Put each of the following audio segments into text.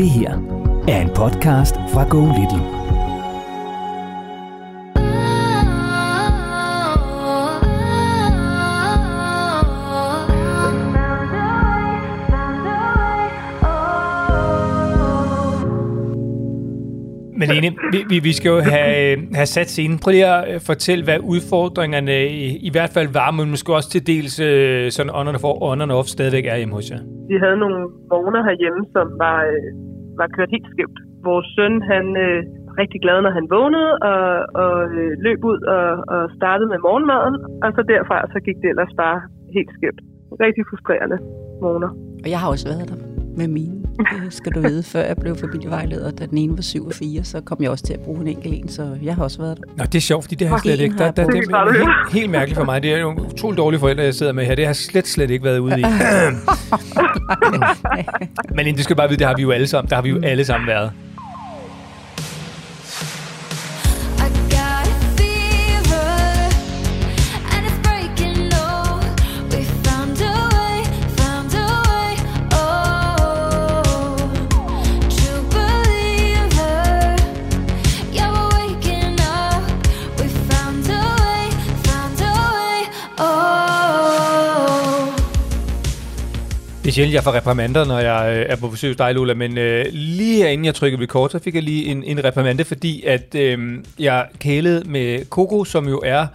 Det her er en podcast fra Go Little. Malene, vi, vi, vi skal jo have, have sat scenen. Prøv lige at øh, fortælle, hvad udfordringerne i, i hvert fald var, men måske også til dels øh, sådan on and, off, on and off stadigvæk er hjemme hos jer. Vi havde nogle vogner herhjemme, som var, øh, var kørt helt skævt. Vores søn, han øh, var rigtig glad, når han vågnede, og, og øh, løb ud og, og startede med morgenmaden, og så derfra så gik det ellers bare helt skævt. Rigtig frustrerende morgener. Og jeg har også været der med mine, det skal du vide. Før jeg blev familievejleder, da den ene var 7 og 4, så kom jeg også til at bruge en enkelt en, så jeg har også været der. Nå, det er sjovt, fordi det har jeg slet ikke. Der, der, det er helt, helt mærkeligt for mig. Det er jo utroligt dårlige forældre, jeg sidder med her. Det har jeg slet, slet ikke været ude i. Men du skal bare vide, det har vi jo alle sammen. Der har vi jo alle sammen været. Er sjældent, jeg får reprimander, når jeg øh, er på besøg hos dig, Lola, men øh, lige herinde jeg trykkede kort, så fik jeg lige en, en reprimande, fordi at øh, jeg kælede med Coco, som jo er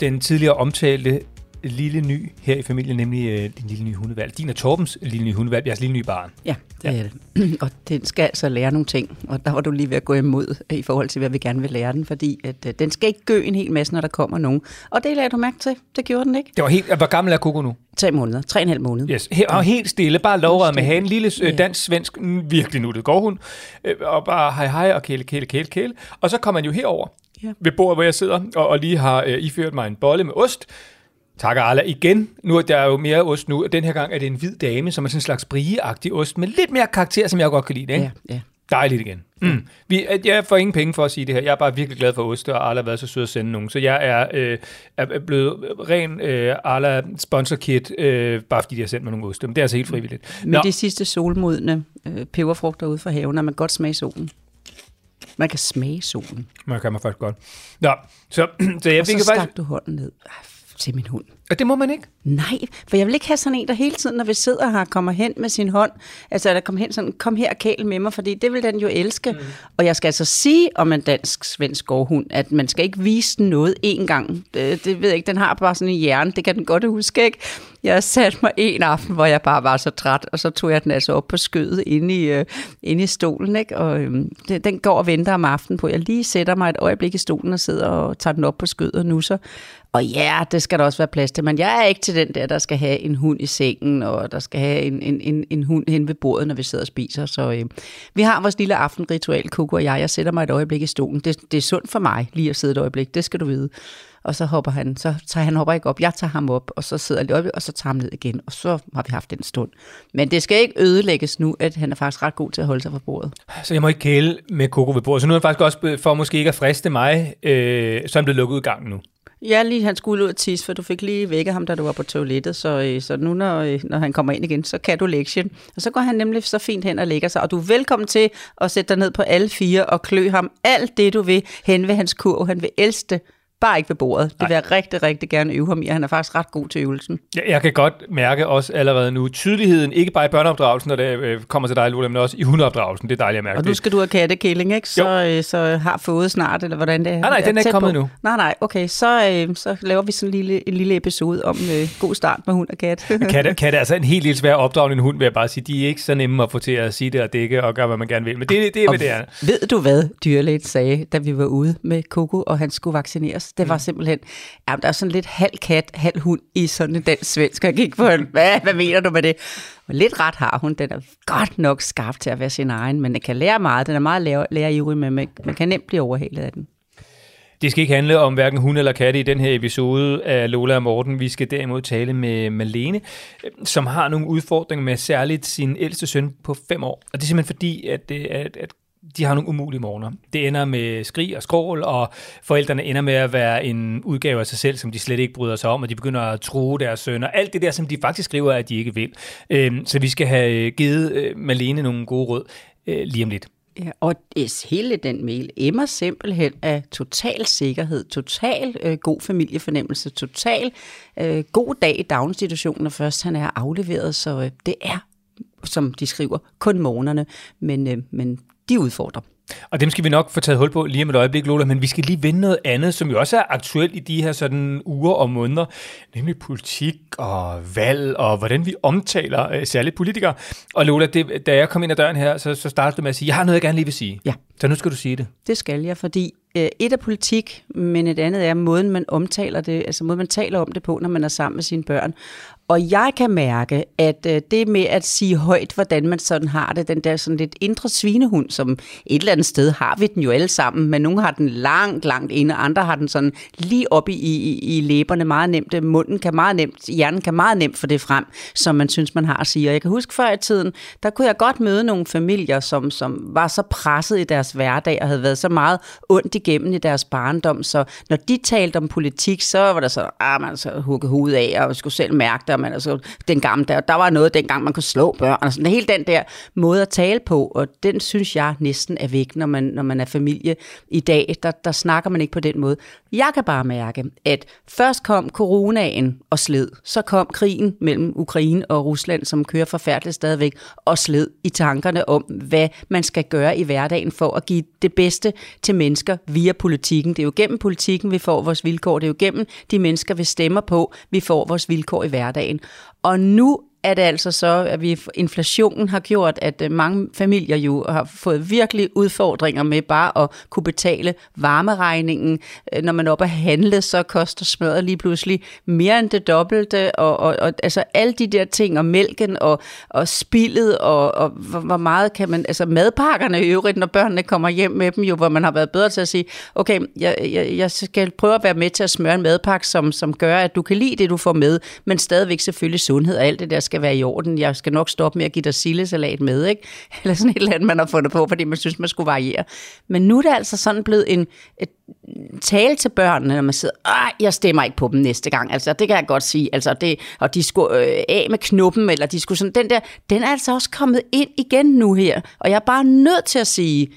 den tidligere omtalte lille ny her i familien, nemlig øh, din lille nye hundevalg. Din er Torbens lille nye hundevalg, jeres lille nye barn. Ja, det ja. er det. Og den skal altså lære nogle ting, og der var du lige ved at gå imod i forhold til, hvad vi gerne vil lære den, fordi at, øh, den skal ikke gø en hel masse, når der kommer nogen. Og det lagde du mærke til. Det gjorde den ikke. Det var helt, hvor gammel er Coco nu? Tre måneder. Tre og en halv måned. Yes. He- og helt stille. Bare lovret med en lille øh, dansk-svensk, virkelig nuttet går hun. Øh, og bare hej hej og kæle, kæle, kæle, kæle. Og så kommer man jo herover ja. ved bordet, hvor jeg sidder, og, og lige har øh, iført mig en bolle med ost. Tak, Arla. Igen, nu er der jo mere ost nu. Den her gang er det en hvid dame, som er sådan en slags brieagtig ost, med lidt mere karakter, som jeg godt kan lide. Ikke? Ja, ja. Dejligt igen. Mm. Vi, jeg får ingen penge for at sige det her. Jeg er bare virkelig glad for ost, og Arla har været så sød at sende nogen. Så jeg er, øh, er blevet ren øh, Arla sponsor kit, øh, bare fordi de har sendt mig nogle ost. Men det er altså helt frivilligt. Med Nå. de sidste solmodne øh, peberfrugter ude fra haven, og man godt smage solen. Man kan smage solen. Man kan man faktisk godt. Nå, så, så jeg og fik så faktisk... du hånden ned til min hund. Og det må man ikke? Nej, for jeg vil ikke have sådan en, der hele tiden, når vi sidder her, kommer hen med sin hånd. Altså, der kommer hen sådan, kom her og kæl med mig, fordi det vil den jo elske. Mm. Og jeg skal altså sige om en dansk-svensk gårdhund, at man skal ikke vise den noget én gang. Det, det ved jeg ikke, den har bare sådan en hjerne, det kan den godt huske, ikke? Jeg satte mig en aften, hvor jeg bare var så træt, og så tog jeg den altså op på skødet inde i, øh, inde i stolen, ikke? Og øh, den, den går og venter om aftenen på, jeg lige sætter mig et øjeblik i stolen og sidder og tager den op på skødet og nusser. Og ja, det skal der også være plads til, men jeg er ikke til den der, der skal have en hund i sengen, og der skal have en, en, en, en hund hen ved bordet, når vi sidder og spiser. Så øh, vi har vores lille aftenritual, Koko og jeg. Jeg sætter mig et øjeblik i stolen. Det, det er sundt for mig lige at sidde et øjeblik, det skal du vide. Og så hopper han, så tager han hopper ikke op, jeg tager ham op, og så sidder jeg op, og så tager ham ned igen, og så har vi haft den stund. Men det skal ikke ødelægges nu, at han er faktisk ret god til at holde sig fra bordet. Så jeg må ikke kæle med Coco ved bordet. Så nu er han faktisk også, for måske ikke at friste mig, øh, så er han blevet lukket ud gangen nu. Ja, lige han skulle ud og tisse, for du fik lige vækket ham, da du var på toilettet, så, øh, så nu når, øh, når han kommer ind igen, så kan du lektien. Og så går han nemlig så fint hen og lægger sig, og du er velkommen til at sætte dig ned på alle fire og klø ham alt det, du vil hen ved hans kurv. Han vil elske Bare ikke ved bordet. Det vil jeg rigtig, rigtig gerne øve ham i. Han er faktisk ret god til øvelsen. Jeg, jeg kan godt mærke også allerede nu tydeligheden, ikke bare i børneopdragelsen, når det øh, kommer til dig, Lola, men også i hundeopdragelsen. Det er dejligt at mærke. Og nu skal du have kattekilling, ikke? Så, øh, så har fået snart, eller hvordan det er? Nej, nej, den er ikke kommet på. nu. Nej, nej, okay. Så, øh, så laver vi sådan en lille, en lille episode om øh, god start med hund og kat. katte, katte er altså en helt lille svær opdragende en hund, vil jeg bare sige. De er ikke så nemme at få til at sige det og dække og gøre, hvad man gerne vil. Men det, det er, hvad det er. Ved du, hvad dyrlægen sagde, da vi var ude med Coco, og han skulle vaccineres? Det var mm. simpelthen ja, der er sådan lidt halv kat, halv hund i sådan en dansk svensk. Jeg gik på en, hvad, hvad mener du med det? Og lidt ret har hun. Den er godt nok skarp til at være sin egen, men den kan lære meget. Den er meget lære, læreivrig, men man, man kan nemt blive overhalet af den. Det skal ikke handle om hverken hund eller katte i den her episode af Lola og Morten. Vi skal derimod tale med Malene, som har nogle udfordringer med særligt sin ældste søn på fem år. Og det er simpelthen fordi, at, at, at de har nogle umulige morgener. Det ender med skrig og skrål, og forældrene ender med at være en udgave af sig selv, som de slet ikke bryder sig om, og de begynder at true deres sønner. Alt det der, som de faktisk skriver, at de ikke vil. Øhm, så vi skal have øh, givet øh, Malene nogle gode råd. øh, lige om lidt. Ja, og hele den mail emmer simpelthen af total sikkerhed, total øh, god familiefornemmelse, total øh, god dag i daginstitutionen, når først han er afleveret. Så øh, det er, som de skriver, kun morgenerne, men, øh, men de udfordrer. Og dem skal vi nok få taget hul på lige om et øjeblik, Lola, men vi skal lige vende noget andet, som jo også er aktuelt i de her sådan uger og måneder, nemlig politik og valg og hvordan vi omtaler øh, særligt politikere. Og Lola, det, da jeg kom ind ad døren her, så, så startede du med at sige, jeg har noget, jeg gerne lige vil sige. Ja. Så nu skal du sige det. Det skal jeg, fordi øh, et er politik, men et andet er måden, man omtaler det, altså måden, man taler om det på, når man er sammen med sine børn. Og jeg kan mærke, at øh, det med at sige højt, hvordan man sådan har det, den der sådan lidt indre svinehund, som et eller andet sted har vi den jo alle sammen, men nogle har den langt, langt inde, andre har den sådan lige oppe i, i, i læberne meget nemt. Øh, munden kan meget nemt, hjernen kan meget nemt få det frem, som man synes, man har at sige. Og jeg kan huske før i tiden, der kunne jeg godt møde nogle familier, som, som var så presset i deres hverdag og havde været så meget ondt igennem i deres barndom, så når de talte om politik, så var der så, ah, man så hugge hovedet af, og skulle selv mærke det, og man, altså, den gamle, der, der var noget dengang, man kunne slå børn, altså, og sådan, hele den der måde at tale på, og den synes jeg næsten er væk, når man, når man er familie i dag, der, der snakker man ikke på den måde. Jeg kan bare mærke, at først kom coronaen og sled, så kom krigen mellem Ukraine og Rusland, som kører forfærdeligt stadigvæk, og sled i tankerne om, hvad man skal gøre i hverdagen for at give det bedste til mennesker via politikken. Det er jo gennem politikken, vi får vores vilkår. Det er jo gennem de mennesker, vi stemmer på, vi får vores vilkår i hverdagen. Og nu er det altså så, at vi inflationen har gjort, at øh, mange familier jo har fået virkelig udfordringer med bare at kunne betale varmeregningen. Øh, når man er oppe at handle, så koster smøret lige pludselig mere end det dobbelte, og, og, og altså alle de der ting, og mælken, og, og spillet, og, og hvor, hvor meget kan man, altså madpakkerne i øvrigt, når børnene kommer hjem med dem, jo, hvor man har været bedre til at sige, okay, jeg, jeg, jeg skal prøve at være med til at smøre en madpakke, som, som gør, at du kan lide det, du får med, men stadigvæk selvfølgelig sundhed og alt det der skal være i orden. Jeg skal nok stoppe med at give dig sillesalat med, ikke? Eller sådan et eller andet, man har fundet på, fordi man synes, man skulle variere. Men nu er det altså sådan blevet en et, tale til børnene, når man sidder, Åh, jeg stemmer ikke på dem næste gang. Altså, det kan jeg godt sige. Altså, det, og de skulle øh, af med knuppen, eller de skulle sådan, den der, den er altså også kommet ind igen nu her. Og jeg er bare nødt til at sige,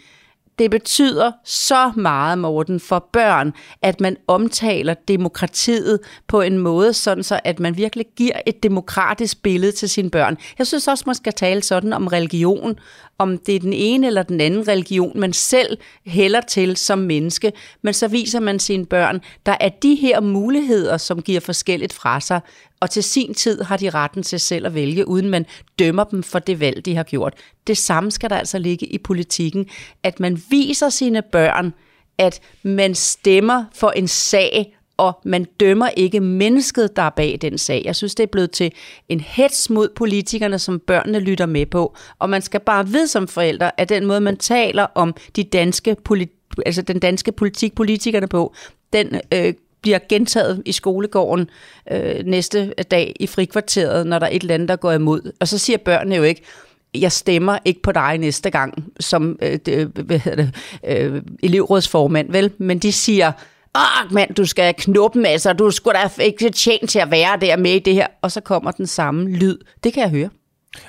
det betyder så meget, Morten, for børn, at man omtaler demokratiet på en måde, sådan så at man virkelig giver et demokratisk billede til sine børn. Jeg synes også, man skal tale sådan om religion, om det er den ene eller den anden religion, man selv hælder til som menneske, men så viser man sine børn, der er de her muligheder, som giver forskelligt fra sig, og til sin tid har de retten til selv at vælge, uden man dømmer dem for det valg, de har gjort. Det samme skal der altså ligge i politikken, at man viser sine børn, at man stemmer for en sag, og man dømmer ikke mennesket, der er bag den sag. Jeg synes, det er blevet til en hets mod politikerne, som børnene lytter med på. Og man skal bare vide som forældre, at den måde, man taler om de danske altså den danske politik, politikerne på, den øh, bliver gentaget i skolegården øh, næste dag i frikvarteret, når der er et eller andet, der går imod. Og så siger børnene jo ikke, jeg stemmer ikke på dig næste gang som øh, det, øh, hvad hedder det, øh, elevrådsformand, vel? Men de siger, åh mand, du skal knuppe med, så du skulle da ikke tjent til at være der med i det her. Og så kommer den samme lyd. Det kan jeg høre.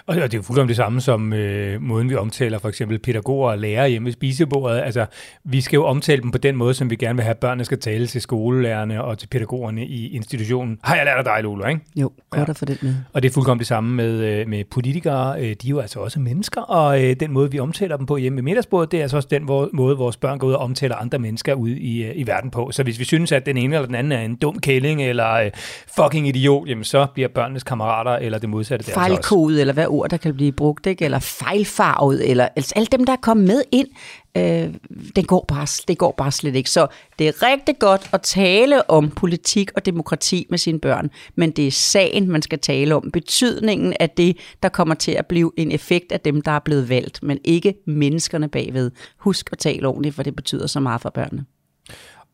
Og det er jo fuldkommen det samme som øh, måden, vi omtaler for eksempel pædagoger og lærere hjemme ved spisebordet. Altså, vi skal jo omtale dem på den måde, som vi gerne vil have, at børnene skal tale til skolelærerne og til pædagogerne i institutionen. Har jeg lært dig, Lolo, ikke? Jo, godt ja. at få det med. Og det er fuldkommen det samme med, øh, med politikere. Øh, de er jo altså også mennesker, og øh, den måde, vi omtaler dem på hjemme ved middagsbordet, det er altså også den måde, vores børn går ud og omtaler andre mennesker ud i, i verden på. Så hvis vi synes, at den ene eller den anden er en dum kælling eller fucking idiot, jamen så bliver børnenes kammerater eller det modsatte der Fejlkode, eller hvad ord, der kan blive brugt, ikke? eller fejlfarvet, eller altså alle dem, der er kommet med ind, øh, det, går bare, det går bare slet ikke. Så det er rigtig godt at tale om politik og demokrati med sine børn, men det er sagen, man skal tale om. Betydningen af det, der kommer til at blive en effekt af dem, der er blevet valgt, men ikke menneskerne bagved. Husk at tale ordentligt, for det betyder så meget for børnene.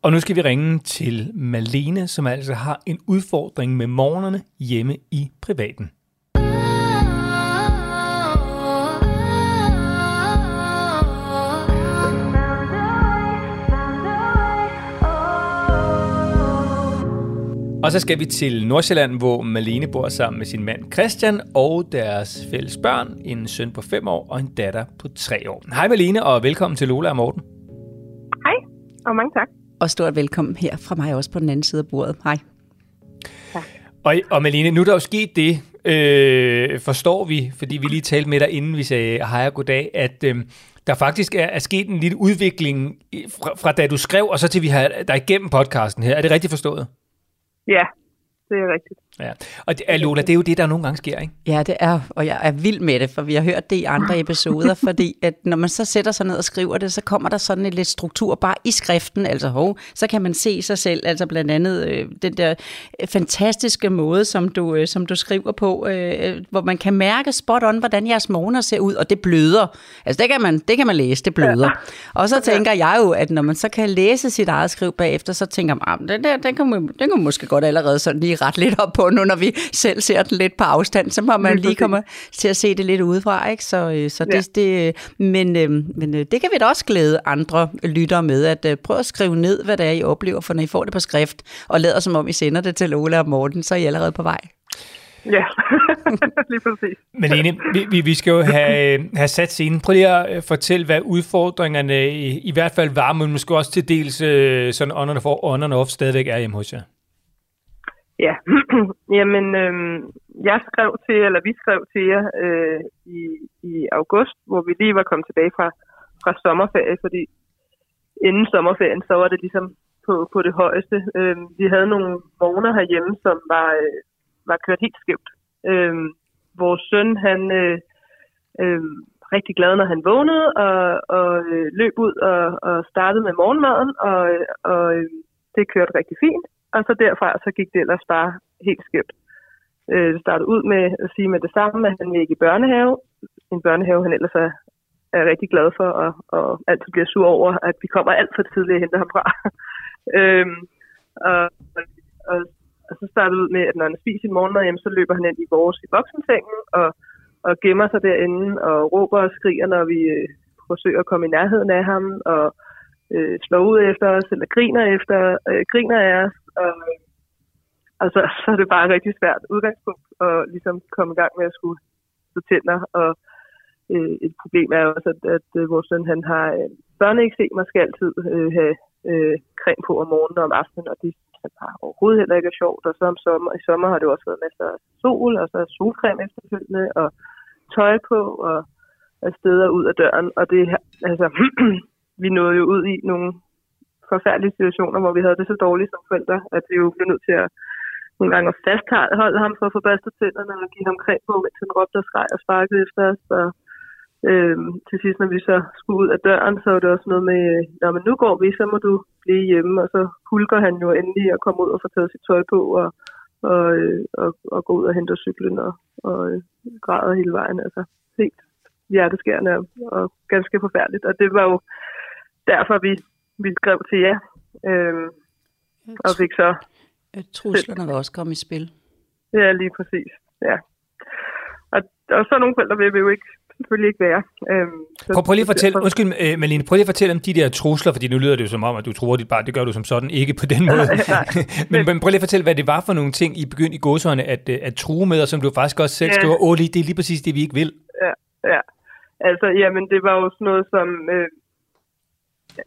Og nu skal vi ringe til Malene, som altså har en udfordring med morgenerne hjemme i privaten. Og så skal vi til Nordsjælland, hvor Malene bor sammen med sin mand Christian og deres fælles børn, en søn på 5 år og en datter på 3 år. Hej Malene, og velkommen til Lola og Morten. Hej, og mange tak. Og stort velkommen her fra mig også på den anden side af bordet. Hej. Og, og Malene, nu er der jo sket det, øh, forstår vi, fordi vi lige talte med dig, inden vi sagde hej og goddag, at øh, der faktisk er, er sket en lille udvikling fra, fra da du skrev, og så til vi har dig igennem podcasten her. Er det rigtigt forstået? Ja, det er rigtigt. Ja, og det, Lola, det er jo det, der nogle gange sker, ikke? Ja, det er, og jeg er vild med det, for vi har hørt det i andre episoder, fordi at når man så sætter sig ned og skriver det, så kommer der sådan en lidt struktur bare i skriften, altså hov, så kan man se sig selv, altså blandt andet øh, den der fantastiske måde, som du, øh, som du skriver på, øh, hvor man kan mærke spot on, hvordan jeres morgener ser ud, og det bløder. Altså det kan man, det kan man læse, det bløder. Og så tænker jeg jo, at når man så kan læse sit eget skriv bagefter, så tænker man, ah, den, der, den, kan man, den kan man måske godt allerede sådan lige ret lidt op på, nu når vi selv ser den lidt på afstand, så må man lige komme til at se det lidt udefra, ikke? Så, øh, så det, ja. det, men, øh, men øh, det kan vi da også glæde andre lyttere med, at prøve at skrive ned, hvad det er, I oplever, for når I får det på skrift, og lader som om I sender det til Lola og Morten, så er I allerede på vej. Ja, lige præcis. Men Ine, vi, vi, vi skal jo have, have sat scenen. Prøv lige at fortælle, hvad udfordringerne i, i hvert fald var, men måske også til dels sådan on and, off, on and off stadigvæk er hjemme hos jer. Ja, jamen øh, jeg skrev til, eller vi skrev til jer øh, i, i august, hvor vi lige var kommet tilbage fra, fra sommerferie, fordi inden sommerferien, så var det ligesom på, på det højeste. Øh, vi havde nogle vogner herhjemme, som var, øh, var kørt helt skævt. Øh, vores søn, han øh, øh, rigtig glad, når han vågnede, og, og øh, løb ud og, og startede med morgenmaden, og, og øh, det kørte rigtig fint. Og så derfra, så gik det ellers bare helt skævt. Øh, det startede ud med at sige med det samme, at han vil ikke i børnehave. En børnehave, han ellers er, er rigtig glad for, og, og altid bliver sur over, at vi kommer alt for tidligt at hente ham fra. øhm, og, og, og, så startede ud med, at når han spiser sin morgenmad, hjemme, så løber han ind i vores i voksensengen, og, og gemmer sig derinde, og råber og skriger, når vi øh, forsøger at komme i nærheden af ham, og øh, slår ud efter os, eller griner efter, øh, griner af os, og, og så, så er det bare et rigtig svært udgangspunkt at ligesom komme i gang med at skulle fortælle. tænder. Og øh, et problem er også, at, at øh, vores søn han har øh, børneeksem og skal altid øh, have øh, creme på om morgenen og om aftenen, og det han bare overhovedet heller ikke er sjovt. Og så om sommer, i sommer har det også været masser af sol, og så solcreme efterfølgende, og tøj på, og af steder ud af døren. Og det, altså, vi nåede jo ud i nogle forfærdelige situationer, hvor vi havde det så dårligt som forældre, at vi jo blev nødt til at nogle gange at fastholde ham for at få børstet tænderne og give ham kræm på, mens han råbte og skreg og sparkede efter os. Og, øh, til sidst, når vi så skulle ud af døren, så var det også noget med, øh, når men nu går vi, så må du blive hjemme. Og så hulker han jo endelig og komme ud og få taget sit tøj på og, og, øh, og, og gå ud og hente cyklen og, og øh, græder hele vejen. Altså helt hjerteskærende og ganske forfærdeligt. Og det var jo derfor, vi, vi skrev til jer Øh, og fik så... Truslerne var også kommet i spil. Ja, lige præcis. Ja. Og, og så nogle forældre vil vi jo ikke selvfølgelig ikke være. Øhm, så prøv, prøv lige at fortælle, undskyld uh, Malene, prøv lige at fortælle om de der trusler, fordi nu lyder det jo som om, at du tror dit barn, det gør du som sådan ikke på den måde. men, men prøv lige at fortælle, hvad det var for nogle ting, I begyndte i godsøjne at, øh, at true med, og som du faktisk også selv ja. skriver, åh, det er lige præcis det, vi ikke vil. Ja, ja. Altså, jamen, det var jo sådan noget som, øh,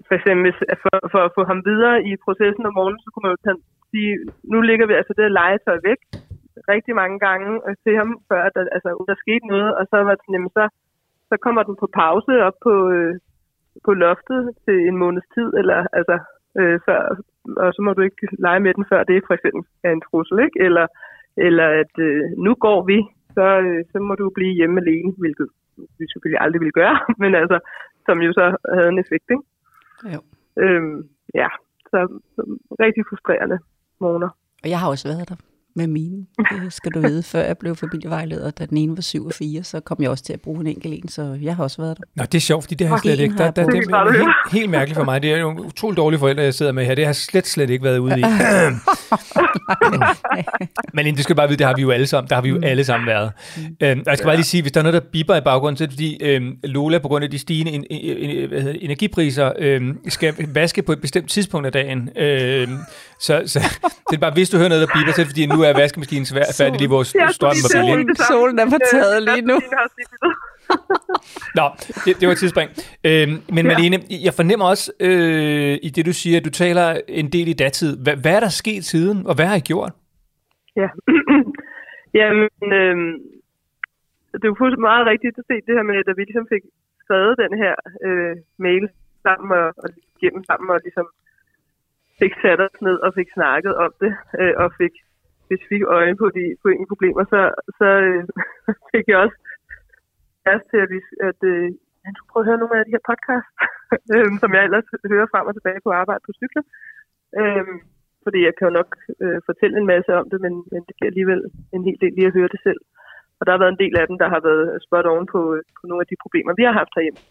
for eksempel for, for at få ham videre i processen om morgenen, så kunne man jo sige, nu ligger vi altså det legetøj væk rigtig mange gange øh, og se ham, før der, altså, der skete noget, og så var det jamen, så, så kommer den på pause op på, øh, på loftet til en måneds tid, eller altså, øh, før, og så må du ikke lege med den, før det for eksempel er en trussel, ikke? Eller, eller at øh, nu går vi, så, øh, så må du blive hjemme alene, hvilket vi selvfølgelig aldrig ville gøre, men altså, som jo så havde en effekt, ikke? Jo. Øhm, ja, så, rigtig frustrerende morgener. Og jeg har også været der. Med mine, det skal du vide. Før jeg blev familievejleder, da den ene var 7 og 4, så kom jeg også til at bruge en enkelt en, så jeg har også været der. Nå, det er sjovt, fordi det har jeg slet ikke. Der, der, det er helt, helt mærkeligt for mig. Det er nogle utroligt dårlige forældre, jeg sidder med her. Det har jeg slet, slet ikke været ude i. Men du skal bare vide, det har vi jo alle sammen. Der har vi jo alle sammen været. Øhm, og jeg skal bare lige sige, hvis der er noget, der biber i baggrunden, så er det fordi øhm, Lola på grund af de stigende en, en, en, hvad hedder det, energipriser øhm, skal vaske på et bestemt tidspunkt af dagen. Øhm, så, så det er bare, hvis du hører noget, der biber, så er det fordi, nu er vaskemaskinen svær, færdig lige, hvor Ja, strømmen var solen-. Solen er på taget lige nu. Nå, det, det var et tidsspring. Øhm, men ja. Malene, jeg fornemmer også øh, i det, du siger, at du taler en del i datid. Hvad, hvad er der sket siden, og hvad har I gjort? Ja. Jamen, øhm, det er jo fuldstændig meget rigtigt at se det her med, at vi ligesom fik skrevet den her øh, mail sammen og, og gennem sammen og ligesom fik sat os ned og fik snakket om det øh, og fik specifikt øjne på de på de problemer, så, så øh, fik jeg også plads til, at, vi, at øh, han skulle prøve at høre nogle af de her podcasts, øh, som jeg ellers hører frem og tilbage på arbejde på cykler. Øh, fordi jeg kan jo nok øh, fortælle en masse om det, men, men det bliver alligevel en hel del lige at høre det selv. Og der har været en del af dem, der har været spot oven på, øh, på nogle af de problemer, vi har haft herhjemme.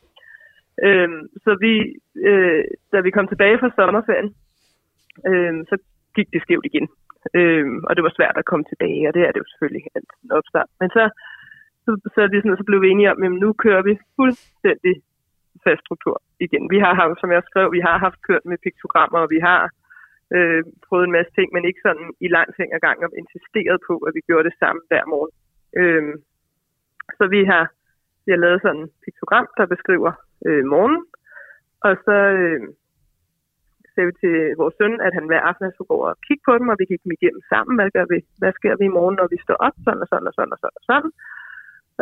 Øh, så vi, øh, da vi kom tilbage fra sommerferien, øh, så gik det skævt igen. Øh, og det var svært at komme tilbage, og det er det jo selvfølgelig alt en opstart. Men så, så, så, er det sådan, så blev vi enige om, at nu kører vi fuldstændig fast struktur igen. Vi har haft, som jeg skrev, vi har haft kørt med piktogrammer, og vi har øh, prøvet en masse ting, men ikke sådan i lang ting ad gang og insisteret på, at vi gjorde det samme hver morgen. Øh, så vi har, vi har lavet sådan et piktogram, der beskriver øh, morgenen, og så øh, sagde vi til vores søn, at han hver aften skulle gå over og kigge på dem, og vi gik dem igennem sammen. Hvad, gør vi, hvad sker vi i morgen, når vi står op? Sådan og sådan og sådan og sådan og sådan.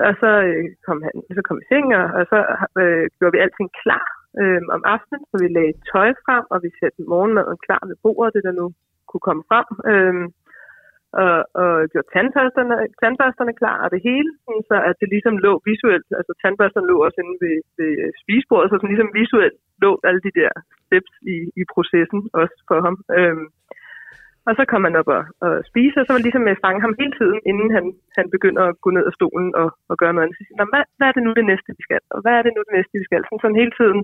Og så øh, kom, han, så kom vi i seng, og, og så øh, gjorde vi alting klar øh, om aftenen, så vi lagde tøj frem, og vi satte morgenmaden klar ved bordet, det der nu kunne komme frem. Øh, og, og gjort tandbørsterne, tandbørsterne klar og det hele, så at det ligesom lå visuelt, altså tandbørsterne lå også inde ved, ved øh, spisebordet, så sådan ligesom visuelt lå alle de der steps i, i processen også for ham. Øhm, og så kom han op og, og spise, og så var det ligesom at fange ham hele tiden, inden han, han begynder at gå ned af stolen og, og gøre noget andet. Så siger, han, hvad, hvad er det nu det næste, vi skal? Og hvad er det nu det næste, vi skal? Sådan, sådan hele tiden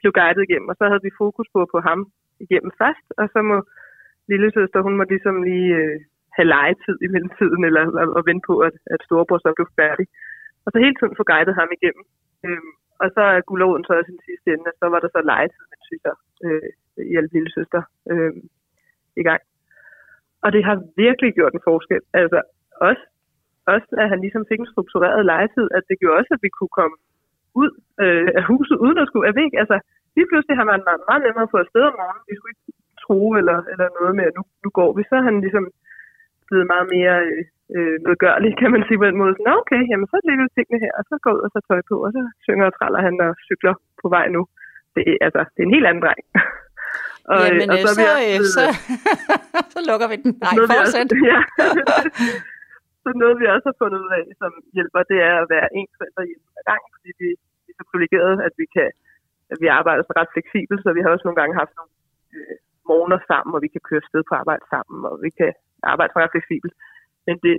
blev guidet igennem, og så havde vi fokus på, på ham igennem først, og så må lille søster, hun må ligesom lige øh, have legetid i mellemtiden, eller at og vente på, at, at storebror så blev færdig. Og så hele tiden få guidet ham igennem. Øhm, og så er guleroden så også i den sidste ende, og så var der så legetid, mens vi øh, hjælpe lille søster øh, i gang. Og det har virkelig gjort en forskel. Altså også, også at han ligesom fik en struktureret legetid, at det gjorde også, at vi kunne komme ud øh, af huset, uden at skulle af væk. Altså lige pludselig har man meget, meget nemmere at få afsted om morgenen. Vi skulle ikke tro eller, eller noget med, at nu, nu går vi. Så han ligesom blevet meget mere øh, medgørlig, kan man sige på den måde. Nå okay, jamen så ligger tingene her, og så går ud og så tøj på, og så synger og traller han og cykler på vej nu. Det er, altså, det er en helt anden dreng. og, Jamen, og så, så, vi øh, så, så lukker vi den. Nej, fortsæt. Ja. så noget, vi også har fundet ud af, som hjælper, det er at være en forælder hjemme ad gang, fordi vi, vi er så privilegerede, at vi kan at vi arbejder så ret fleksibelt, så vi har også nogle gange haft nogle øh, morgener sammen, og vi kan køre sted på arbejde sammen, og vi kan arbejde ret fleksibelt. Men det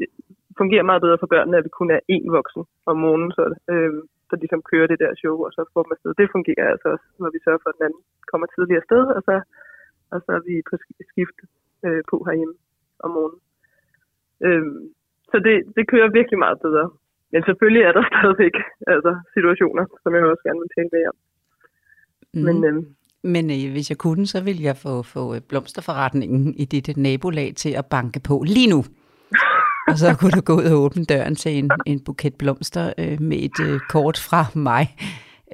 fungerer meget bedre for børnene, at vi kun er én voksen om morgenen, så, øh, så ligesom kører det der show, og så får dem afsted. Det fungerer altså også, når vi sørger for, at den anden kommer tidligere afsted, og så, og så er vi på skift øh, på herhjemme om morgenen. Øh, så det, det kører virkelig meget bedre. Men selvfølgelig er der stadigvæk altså, situationer, som jeg også gerne vil tale med om. Mm. Men, øh, men øh, hvis jeg kunne, så ville jeg få, få øh, blomsterforretningen i dit nabolag til at banke på lige nu. Og så kunne du gå ud og åbne døren til en, en buket blomster øh, med et øh, kort fra mig.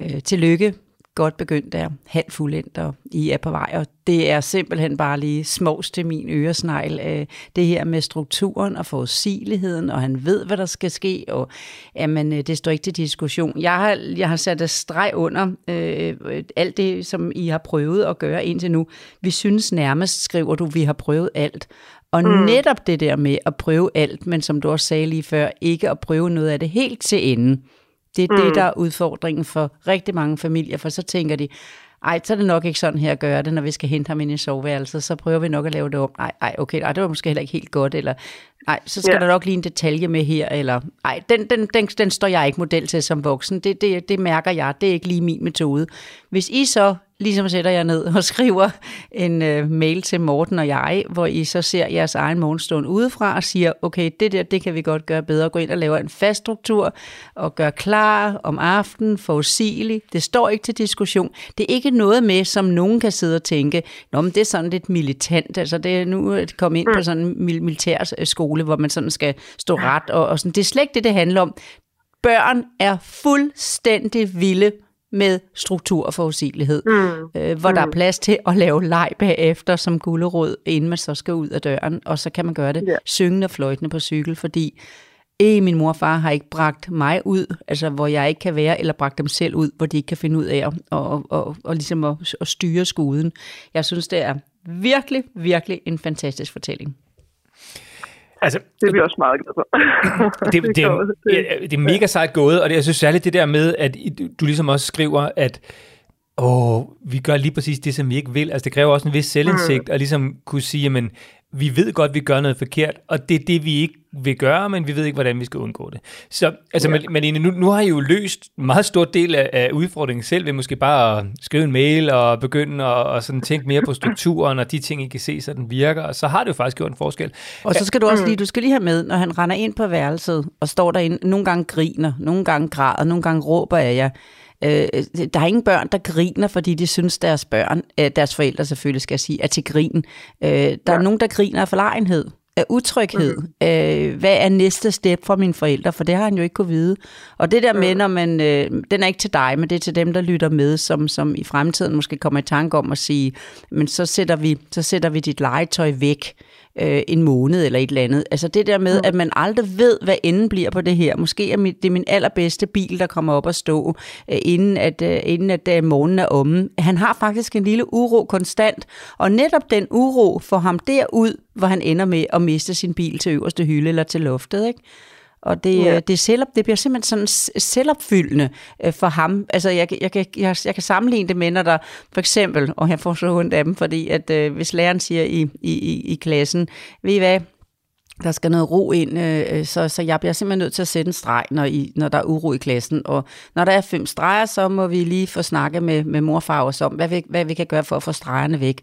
Øh, tillykke. Godt begyndt der. Halv fuldendt, og I er på vej. Og det er simpelthen bare lige smås til min øresnegl. Øh, det her med strukturen og forudsigeligheden, og han ved, hvad der skal ske. Og jamen, øh, det står ikke til diskussion. Jeg har, jeg har sat et streg under øh, alt det, som I har prøvet at gøre indtil nu. Vi synes nærmest, skriver du, vi har prøvet alt. Og mm. netop det der med at prøve alt, men som du også sagde lige før, ikke at prøve noget af det helt til enden. Det er mm. det, der er udfordringen for rigtig mange familier, for så tænker de, ej, så er det nok ikke sådan her at gøre det, når vi skal hente ham ind i soveværelset, så prøver vi nok at lave det om. Ej, ej okay, ej, det var måske heller ikke helt godt, eller Nej, så skal Ja. der nok lige en detalje med her, eller... Nej, den, den, den, den står jeg ikke model til som voksen. Det, det, det mærker jeg. Det er ikke lige min metode. Hvis I så ligesom sætter jer ned og skriver en uh, mail til Morten og jeg, hvor I så ser jeres egen morgenstund udefra og siger, okay, det der, det kan vi godt gøre bedre. Gå ind og lave en fast struktur og gør klar om aftenen, forudsigelig. Det står ikke til diskussion. Det er ikke noget med, som nogen kan sidde og tænke, Nå, men det er sådan lidt militant. Altså, det er nu at komme ind på sådan en mil- militær øh, skole, hvor man sådan skal stå ret. Og, og sådan. Det er slet ikke det, det handler om. Børn er fuldstændig vilde med struktur og forudsigelighed, mm. øh, hvor mm. der er plads til at lave leg bagefter som gullerod, inden man så skal ud af døren, og så kan man gøre det Ja. syngende og fløjtende på cykel, fordi eh, min mor og far har ikke bragt mig ud, altså hvor jeg ikke kan være, eller bragt dem selv ud, hvor de ikke kan finde ud af at, og, og, og ligesom at, at styre skuden. Jeg synes, det er virkelig, virkelig en fantastisk fortælling. Altså, Det er vi også meget glade for. det, det, det, ja, det er mega sejt gået, og det, jeg synes særligt det der med, at du ligesom også skriver, at åh, vi gør lige præcis det, som vi ikke vil. Altså det kræver også en vis selvindsigt, at ligesom kunne sige, jamen, vi ved godt, vi gør noget forkert, og det er det, vi ikke vil gøre, men vi ved ikke, hvordan vi skal undgå det. Så altså, ja. Malene, nu, nu har I jo løst en meget stor del af, af udfordringen selv, ved måske bare at skrive en mail og begynde at og sådan tænke mere på strukturen og de ting, I kan se, så den virker, og så har det jo faktisk gjort en forskel. Og så skal du også lige, du skal lige have med, når han render ind på værelset og står derinde, nogle gange griner, nogle gange græder, nogle gange råber af jer. Øh, der er ingen børn, der griner, fordi de synes, deres børn, øh, deres forældre selvfølgelig skal sige, er til grin. Øh, der er nogen, der griner af forlegenhed, af utryghed. Øh, hvad er næste step for mine forældre? For det har han jo ikke kunne vide. Og det der med, når man, øh, den er ikke til dig, men det er til dem, der lytter med, som, som i fremtiden måske kommer i tanke om at sige, men så sætter vi, så sætter vi dit legetøj væk øh, en måned eller et eller andet. Altså det der med, at man aldrig ved, hvad enden bliver på det her. Måske er mit, det er min allerbedste bil, der kommer op og stå, øh, inden at, øh, inden at øh, morgenen er omme. Han har faktisk en lille uro konstant, og netop den uro får ham derud, hvor han ender med at miste sin bil til øverste hylde eller til loftet, ikke? Og det, Ja. ja. det, selv, det bliver simpelthen sådan selvopfyldende øh, for ham. Altså, jeg, jeg, jeg, jeg kan sammenligne det med, når der for eksempel, og jeg får så ondt af dem, fordi at øh, hvis læreren siger i, i, i, i klassen, ved I hvad, der skal noget ro ind, øh, så, så jeg bliver simpelthen nødt til at sætte en streg, når, I, når der er uro i klassen. Og når der er fem streger, så må vi lige få snakket med, med mor og om, hvad vi, hvad vi kan gøre for at få stregerne væk.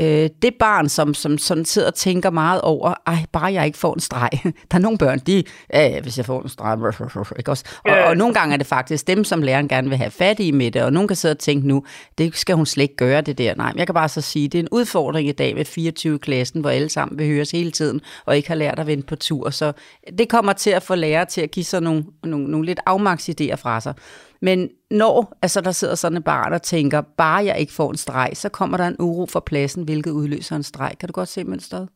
Øh, det barn, som, som sådan sidder og tænker meget over, ej, bare jeg ikke får en streg. Der er nogle børn, de, ja, hvis jeg får en streg, ikke også? Og, og nogle gange er det faktisk dem, som læreren gerne vil have fat i med det, og nogen kan sidde og tænke nu, det skal hun slet ikke gøre det der. Nej, jeg kan bare så sige, det er en udfordring i dag med 24 i klassen, hvor alle sammen vil høres hele tiden, og ikke har lært at vende på tur. Så det kommer til at få lærere til at give sig nogle, nogle, nogle lidt afmagtsidéer fra sig. Men når altså, der sidder sådan et barn og tænker, bare jeg ikke får en streg, så kommer der en uro for pladsen, hvilket udløser en streg. Kan du godt se mønstret?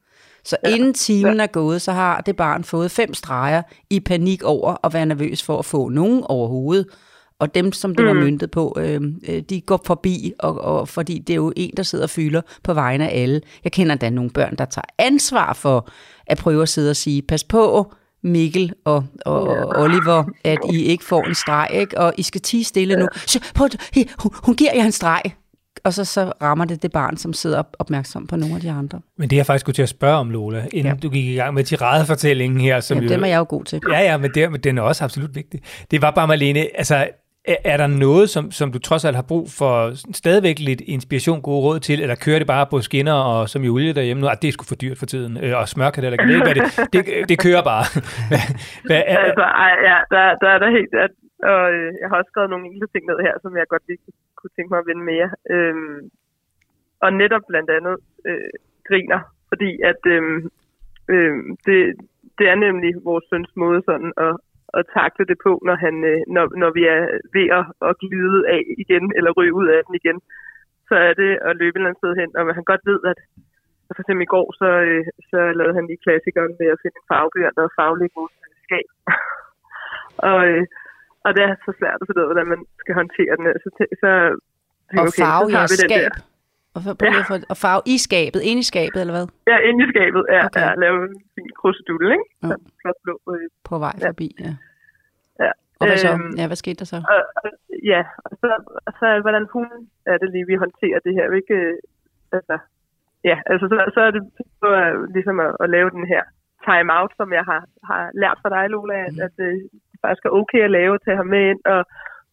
Så ja. inden timen er gået, så har det barn fået fem streger i panik over at være nervøs for at få nogen overhovedet. Og dem, som det var myntet på, øh, øh, de går forbi, og, og, fordi det er jo en, der sidder og fylder på vegne af alle. Jeg kender da nogle børn, der tager ansvar for at prøve at sidde og sige, pas på, Mikkel og, og, og Oliver, at I ikke får en streg, ikke? og I skal tige stille nu. Så, prøv, hun, hun giver jer en streg. Og så, så rammer det det barn, som sidder op- opmærksom på nogle af de andre. Men det er jeg faktisk skulle til at spørge om, Lola, inden ja. Du gik i gang med tiradefortællingen her. Som Jamen, jo, dem er jeg jo god til. Ja, ja, men, det, men den er også absolut vigtig. Det var bare, Marlene, altså, er, er der noget, som, som du trods alt har brug for stadigvæk lidt inspiration, gode råd til, eller kører det bare på skinner og som i olie derhjemme nu? Ah, det er sgu for dyrt for tiden, øh, og smør kan det heller ikke. Det, det, det, kører bare. Hvad, er, Altså, ej, ja, der, der er der helt... At, og øh, jeg har også skrevet nogle enkelte ting ned her, som jeg godt lige kunne- tænke mig at vende mere. Øhm, og netop blandt andet øh, griner, fordi at øhm, øhm, det, det er nemlig vores søns måde sådan at, at takle det på, når, han, øh, når, når vi er ved at, at glide af igen, eller ryge ud af den igen. Så er det at løbe et eller andet sted hen, og han godt ved, at for eksempel i går, så, øh, så lavede han lige klassikeren med at finde en farvebjørn og farvelægge vores skab. og, øh, og det er så svært at finde ud af, hvordan man skal håndtere den. Så, så Og okay, farve så tager vi den skab. der. Og, for, at få- og farve i skabet, ind i skabet, eller hvad? Ja, inde i skabet. Ja, Okay. ja lave en fin krusedulle, ikke? Ja. Så flot blå. Øh, På vej Ja. forbi, ja. ja. Og hvad så? Øhm, Ja, hvad skete der så? Og, og, ja, og så, og så hvordan hun er det lige, vi håndterer det her. Ikke, øh, altså, ja, altså så, så er det på, at, ligesom at, at lave den her time-out, som jeg har, har lært fra dig, Lola, at, at øh, det faktisk er okay at lave, tage ham med ind og,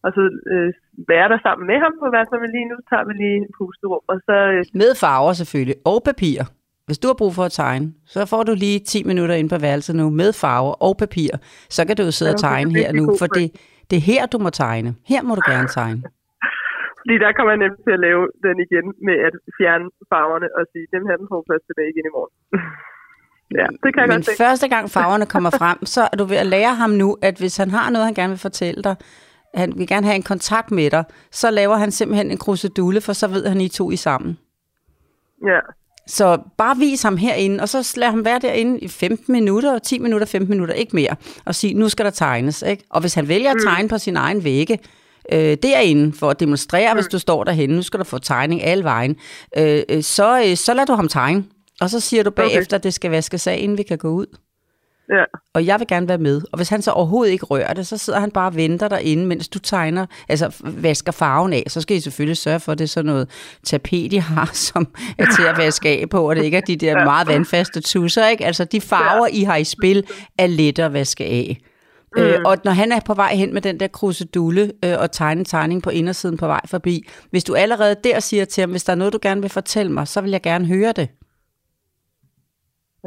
og så øh, være der sammen med ham på værelset, men lige nu tager vi lige en pusterum, og så... Øh, Med farver selvfølgelig, og papir. Hvis du har brug for at tegne, så får du lige 10 minutter ind på værelset nu med farver og papir. Så kan du jo sidde og Ja, okay, tegne er her nu, for det, det er her, du må tegne. Her må du gerne tegne. fordi der kommer jeg nemlig til at lave den igen med at fjerne farverne og sige, dem her den får først tilbage igen i morgen. ja, det kan jeg Men godt første gang farverne kommer frem, så er du ved at lære ham nu, at hvis han har noget, han gerne vil fortælle dig, han vil gerne have en kontakt med dig, så laver han simpelthen en krusedulle, for så ved han, I to I sammen. Ja. Så bare vis ham herinde, og så lad ham være derinde i 15 minutter, 10 minutter, 15 minutter, ikke mere, og sige, nu skal der tegnes. Ikke? Og hvis han vælger at tegne på sin egen vægge, øh, derinde for at demonstrere, hvis du står derhenne, nu skal du få tegning alle vejen, øh, øh, så, øh, så lader du ham tegne. Og så siger du bagefter, at det skal vaskes af, inden vi kan gå ud. Ja. Og jeg vil gerne være med. Og hvis han så overhovedet ikke rører det, så sidder han bare og venter derinde, mens du tegner, altså vasker farven af. Så skal I selvfølgelig sørge for, at det er sådan noget tapet, I har, som er til at vaske af på, og det ikke er de der meget vandfaste tusser, ikke? Altså de farver, I har i spil, er lette at vaske af. Mm. Øh, og når han er på vej hen med den der krusedulle øh, og tegne tegning på indersiden på vej forbi, hvis du allerede der siger til ham, hvis der er noget, du gerne vil fortælle mig, så vil jeg gerne høre det.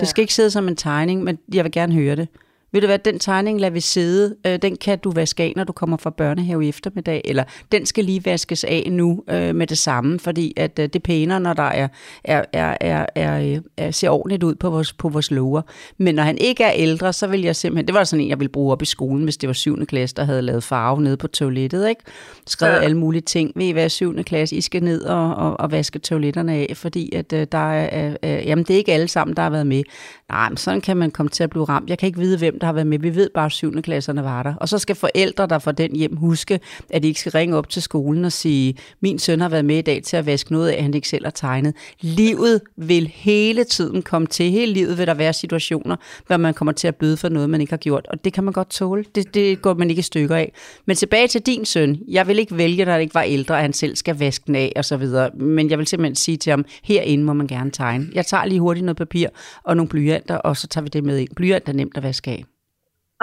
Det skal ikke sidde som en tegning, men jeg vil gerne høre det. Ved du hvad, den tegning lader vi sidde, øh, den kan du vaske af, når du kommer fra børnehave i eftermiddag, eller den skal lige vaskes af nu øh, med det samme, fordi at øh, det er pænere, når der er, er, er, er, er, er, ser ordentligt ud på vores, på vores lover. Men når han ikke er ældre, så vil jeg simpelthen, det var sådan en, jeg ville bruge op i skolen, hvis det var 7. klasse, der havde lavet farve nede på toilettet, ikke? Skrevet ja. alle mulige ting. Ved I hvad, 7. klasse, I skal ned og, og, og vaske toiletterne af, fordi at øh, der er, øh, jamen det er ikke alle sammen, der har været med. Nej, men sådan kan man komme til at blive ramt. Jeg kan ikke vide, hvem der har været med. Vi ved bare, at 7. klasserne var der. Og så skal forældre, der får den hjem, huske, at de ikke skal ringe op til skolen og sige, min søn har været med i dag til at vaske noget af, han ikke selv har tegnet. Livet vil hele tiden komme til. Hele livet vil der være situationer, hvor man kommer til at bøde for noget, man ikke har gjort. Og det kan man godt tåle. Det, det går man ikke i stykker af. Men tilbage til din søn. Jeg vil ikke vælge, når han ikke var ældre, at han selv skal vaske den af og så videre. Men jeg vil simpelthen sige til ham, herinde må man gerne tegne. Jeg tager lige hurtigt noget papir og nogle blyanter, og så tager vi det med ind. Blyant er nemt at vaske af.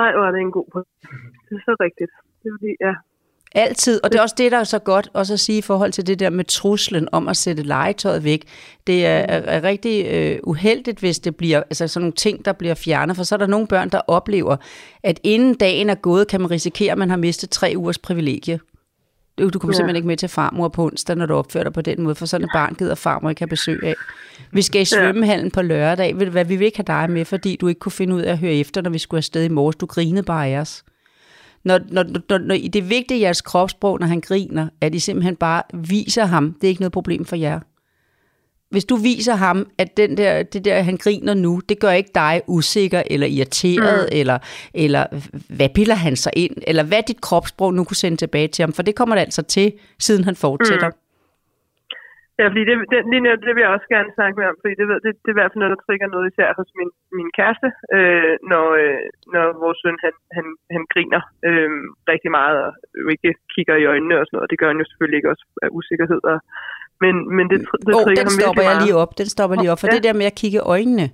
Ej, hvor er det en god point. Det er så rigtigt. Det er fordi, ja. Altid, og det er også det, der er så godt også at sige i forhold til det der med truslen om at sætte legetøjet væk. Det er, er, er rigtig øh, uheldigt, hvis det bliver altså sådan nogle ting, der bliver fjernet, for så er der nogle børn, der oplever, at inden dagen er gået, kan man risikere, at man har mistet tre ugers privilegie. Du, du kommer ja. simpelthen ikke med til farmor på onsdag, når du opfører dig på den måde, for sådan et barn gider farmor ikke have besøg af. Vi skal i svømmehallen på lørdag. Ved du hvad, vi vil ikke have dig med, fordi du ikke kunne finde ud af at høre efter, når vi skulle afsted i morges. Du grinede bare af os. Når, når, når, når, det er vigtigt i jeres kropssprog, når han griner, at I simpelthen bare viser ham, det er ikke noget problem for jer. Hvis du viser ham, at den der, det der, han griner nu, det gør ikke dig usikker eller irriteret, mm. eller, eller hvad piller han sig ind, eller hvad dit kropssprog nu kunne sende tilbage til ham, for det kommer det altså til, siden han fortsætter. Mm. Ja, fordi det, det, lige nu, det vil jeg også gerne snakke med om, fordi det, det, det er i hvert fald noget, der trigger noget især hos min, min kæreste, øh, når, øh, når vores søn han, han, han griner øh, rigtig meget og ikke kigger i øjnene og sådan noget. Det gør han jo selvfølgelig ikke også af usikkerhed. Og, men, men det, det oh, den stopper jeg lige op. Den stopper lige op, for Ja. det der med at kigge i øjnene.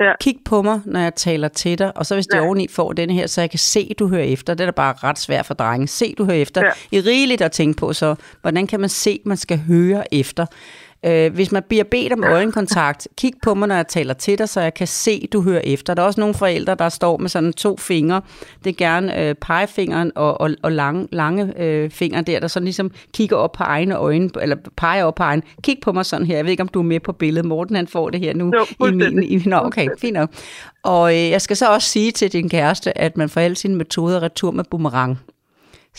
Ja. Kig på mig, når jeg taler til dig, og så hvis de Ja. oveni får denne her, så jeg kan se, du hører efter. Det er da bare ret svært for drenge. Se, du hører efter. Ja. I rigeligt at tænke på, så hvordan kan man se, man skal høre efter? Øh, hvis man bliver bedt om øjenkontakt, kig på mig, når jeg taler til dig, så jeg kan se, du hører efter. Der er også nogle forældre, der står med sådan to fingre. Det er gerne øh, pegefingeren og, og, og lange, lange øh, fingre der, der sådan ligesom kigger op på egne øjne, eller peger op på egen. Kig på mig sådan her. Jeg ved ikke, om du er med på billedet. Morten, han får det her nu. Jo, i min, i, nå, okay, fint nok. Og øh, jeg skal så også sige til din kæreste, at man får alle sine metoder retur med boomerang.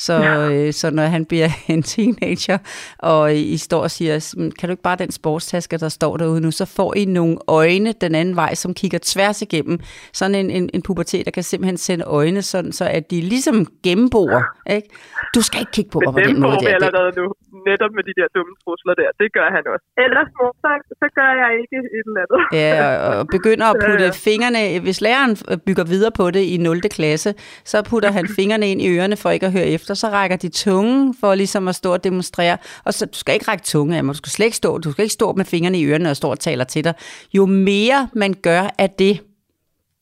Så, øh, så når han bliver en teenager, og I står og siger, "Mm, kan du ikke bare den sportstaske, der står derude nu, så får I nogle øjne den anden vej, som kigger tværs igennem. Sådan en, en, en pubertet, der kan simpelthen sende øjne, sådan, så at de ligesom gennemborer. Ikke? Du skal ikke kigge på mig på den måde der. Det- allerede nu. Netop med de der dumme trusler der. Det gør han også. Ellers, mor, så, så gør jeg ikke et eller andet. Ja, og- og begynder at putte Ja, ja. fingrene, hvis læreren bygger videre på det i 0. klasse, så putter han fingrene ind i ørerne for ikke at høre efter, så rækker de tungen for ligesom at stå og demonstrere, og så du skal ikke række tunge af mig, du skal slet ikke stå, du skal ikke stå med fingrene i ørerne og stå og taler til dig. Jo mere man gør af det,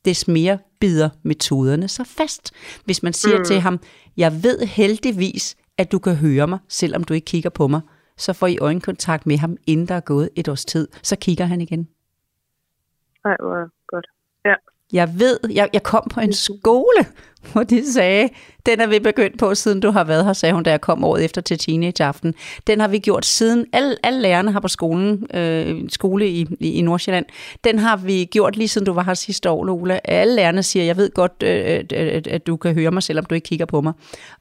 des mere bider metoderne så fast. Hvis man siger mm. til ham, jeg ved heldigvis, at du kan høre mig, selvom du ikke kigger på mig, så får I øjenkontakt med ham, inden der er gået et års tid. Så kigger han igen. Nej, hvor godt. Ja. Jeg ved, jeg, jeg kom på en skole, hvor de sagde, den er vi begyndt på, siden du har været her, sagde hun, da jeg kom året efter til teenageaften. Den har vi gjort siden, alle, alle lærerne har på skolen, øh, skole i, i, i Nordsjælland, den har vi gjort lige siden du var her sidste år, Lola. Alle lærerne siger, jeg ved godt, øh, øh, at du kan høre mig, selvom du ikke kigger på mig.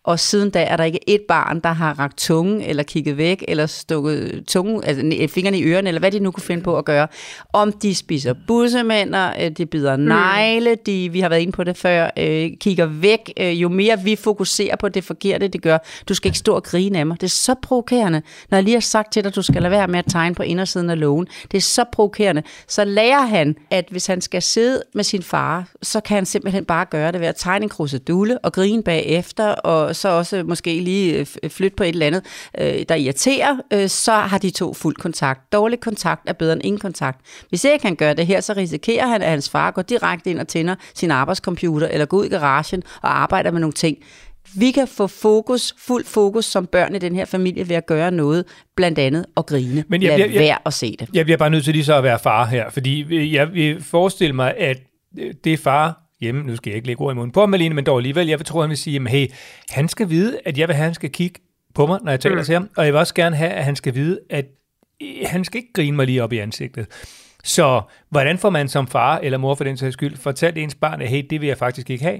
Og siden da er der ikke et barn, der har ragt tunge, eller kigget væk, eller stukket tunge, altså fingrene i ørerne, eller hvad de nu kunne finde på at gøre. Om de spiser bussemænder, øh, de bider mm. negle, de, vi har været inde på det før, øh, kigger væk, øh, jo mere vi fokuserer på det forkerte, det gør. Du skal ikke stå og grine af mig. Det er så provokerende. Når jeg lige har sagt til dig, at du skal lade være med at tegne på indersiden af lågen. Det er så provokerende. Så lærer han, at hvis han skal sidde med sin far, så kan han simpelthen bare gøre det ved at tegne en krusedulle og grine bagefter, og så også måske lige øh, flytte på et eller andet, øh, der irriterer, øh, så har de to fuld kontakt. Dårlig kontakt er bedre end ingen kontakt. Hvis ikke han gør det her, så risikerer han, at hans far går direkte ind og tænder sin arbejdscomputer, eller går ud i garagen og arbejder med nogle ting. Vi kan få fokus, fuld fokus som børn i den her familie ved at gøre noget, blandt andet at grine. Men jeg, Lad jeg, være at se det. Jeg bliver bare nødt til lige så at være far her, fordi jeg vil forestille mig, at det er far hjemme, nu skal jeg ikke lægge ord i munden på Malene, men dog alligevel, jeg vil tro, at han vil sige, at hey, han skal vide, at jeg vil have, at han skal kigge på mig, når jeg taler mm. til ham, og jeg vil også gerne have, at han skal vide, at han skal ikke grine mig lige op i ansigtet. Så hvordan får man som far eller mor for den sags skyld fortalt ens barn, at hey, det vil jeg faktisk ikke have?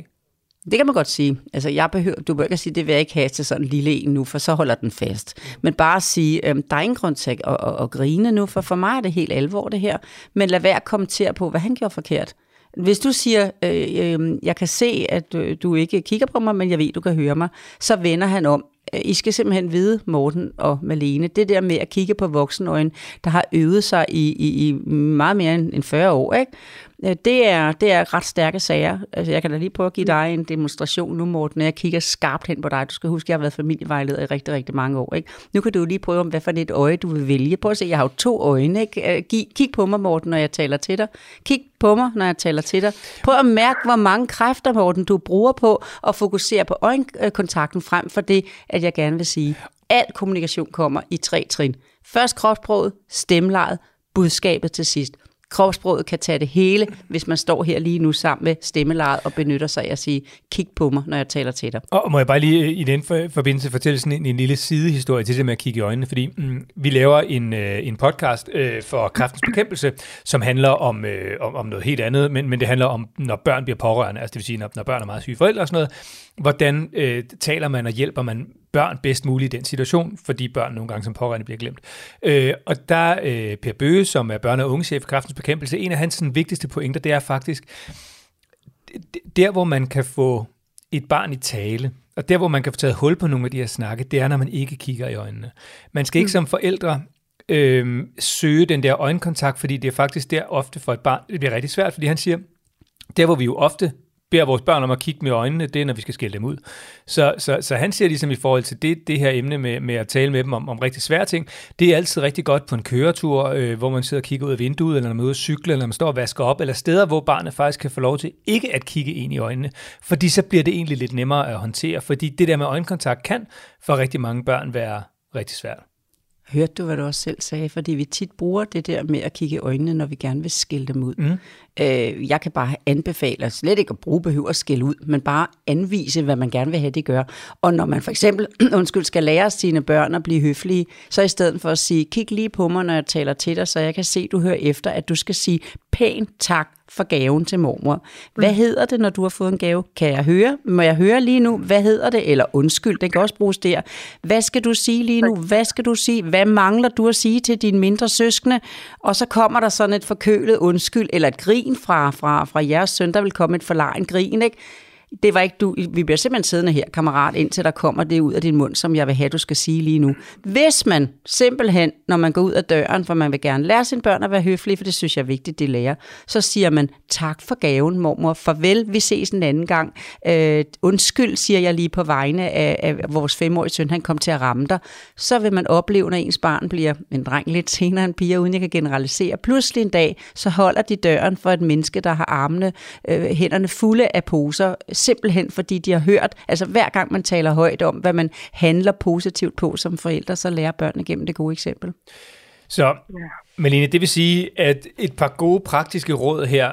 Det kan man godt sige. Altså, jeg behøver, du behøver ikke at sige, det vil jeg ikke have til sådan en lille en nu, for så holder den fast. Men bare at sige, øhm, der er ingen grund til at, at, at, at grine nu, for for mig er det helt alvor det her. Men lad være at kommentere på, hvad han gjorde forkert. Hvis du siger, øh, øh, jeg kan se, at du, du ikke kigger på mig, men jeg ved, du kan høre mig, så vender han om. Øh, I skal simpelthen vide, Morten og Malene, det der med at kigge på voksenøjen, der har øvet sig i, i, i meget mere end 40 år, ikke? Øh, det er, det er ret stærke sager. Altså, jeg kan da lige prøve at give dig en demonstration nu, Morten, jeg kigger skarpt hen på dig. Du skal huske, at jeg har været familievejleder i rigtig, rigtig mange år. Ikke? Nu kan du lige prøve, om hvad for et øje du vil vælge. Prøv at se, jeg har jo to øjne. Ikke? Øh, kig på mig, Morten, når jeg taler til dig. Kig på mig, når jeg taler til dig. Prøv at mærke, hvor mange kræfter, Morten, du bruger på at fokusere på øjenkontakten frem for det, at jeg gerne vil sige. Al kommunikation kommer i tre trin. Først kropsproget, stemlejet, budskabet til sidst. Kropsproget kan tage det hele, hvis man står her lige nu sammen med stemmelejet og benytter sig af at sige, kig på mig, når jeg taler til dig. Og må jeg bare lige i den forbindelse fortælle sådan en, en lille sidehistorie til det med at kigge i øjnene, fordi mm, vi laver en, øh, en podcast øh, for kraftens bekæmpelse, som handler om, øh, om, om noget helt andet, men, men det handler om, når børn bliver pårørende, altså det vil sige, når, når børn er meget syge forældre og sådan noget, hvordan øh, taler man og hjælper man børn bedst muligt i den situation, fordi børn nogle gange som pårørende bliver glemt. Øh, og der øh, Per Bøge, som er børne- og ungechef i Kraftens Bekæmpelse, en af hans sådan, vigtigste pointer, det er faktisk, der hvor man kan få et barn i tale, og der hvor man kan få taget hul på nogle af de her snakke, det er, når man ikke kigger i øjnene. Man skal ikke mm. som forældre øh, søge den der øjenkontakt, fordi det er faktisk der ofte for et barn, det bliver rigtig svært, fordi han siger, der hvor vi jo ofte beder vores børn om at kigge med øjnene, det er, når vi skal skælde dem ud. Så, så, så han siger ligesom i forhold til det, det her emne med, med at tale med dem om, om rigtig svære ting, det er altid rigtig godt på en køretur, øh, hvor man sidder og kigger ud af vinduet, eller når man er ude at cykle, eller når man står og vasker op, eller steder, hvor barnet faktisk kan få lov til ikke at kigge ind i øjnene, fordi så bliver det egentlig lidt nemmere at håndtere, fordi det der med øjenkontakt kan for rigtig mange børn være rigtig svært. Hørte du, hvad du også selv sagde? Fordi vi tit bruger det der med at kigge i øjnene, når vi gerne vil skille dem ud. Mm. Øh, jeg kan bare anbefale, slet ikke at bruge behøver at skille ud, men bare anvise, hvad man gerne vil have, det gør. Og når man for eksempel, undskyld, skal lære sine børn at blive høflige, så i stedet for at sige, kig lige på mig, når jeg taler til dig, så jeg kan se, du hører efter, at du skal sige pænt tak for gaven til mormor. Hvad mm. hedder det, når du har fået en gave? Kan jeg høre? Må jeg høre lige nu? Hvad hedder det? Eller undskyld, det kan også bruges der. Hvad skal du sige lige nu? Hvad skal du sige? Hvad mangler du at sige til dine mindre søskende? Og så kommer der sådan et forkølet undskyld, eller et grin fra, fra, fra jeres søn, der vil komme et forlegen grin, ikke? Det var ikke du, vi bliver simpelthen siddende her, kammerat, indtil der kommer det ud af din mund, som jeg vil have, du skal sige lige nu. Hvis man simpelthen, når man går ud af døren, for man vil gerne lære sine børn at være høflige, for det synes jeg er vigtigt, de lærer, så siger man, tak for gaven, mormor, farvel, vi ses en anden gang. Øh, undskyld, siger jeg lige på vegne af, af vores femårige søn, han kom til at ramme dig. Så vil man opleve, når ens barn bliver en dreng lidt senere en piger, uden jeg kan generalisere. Pludselig en dag, så holder de døren for et menneske, der har armene, øh, hænderne fulde af poser, simpelthen fordi de har hørt, altså hver gang man taler højt om, hvad man handler positivt på som forældre, så lærer børnene gennem det gode eksempel. Så, Malene, det vil sige, at et par gode praktiske råd her,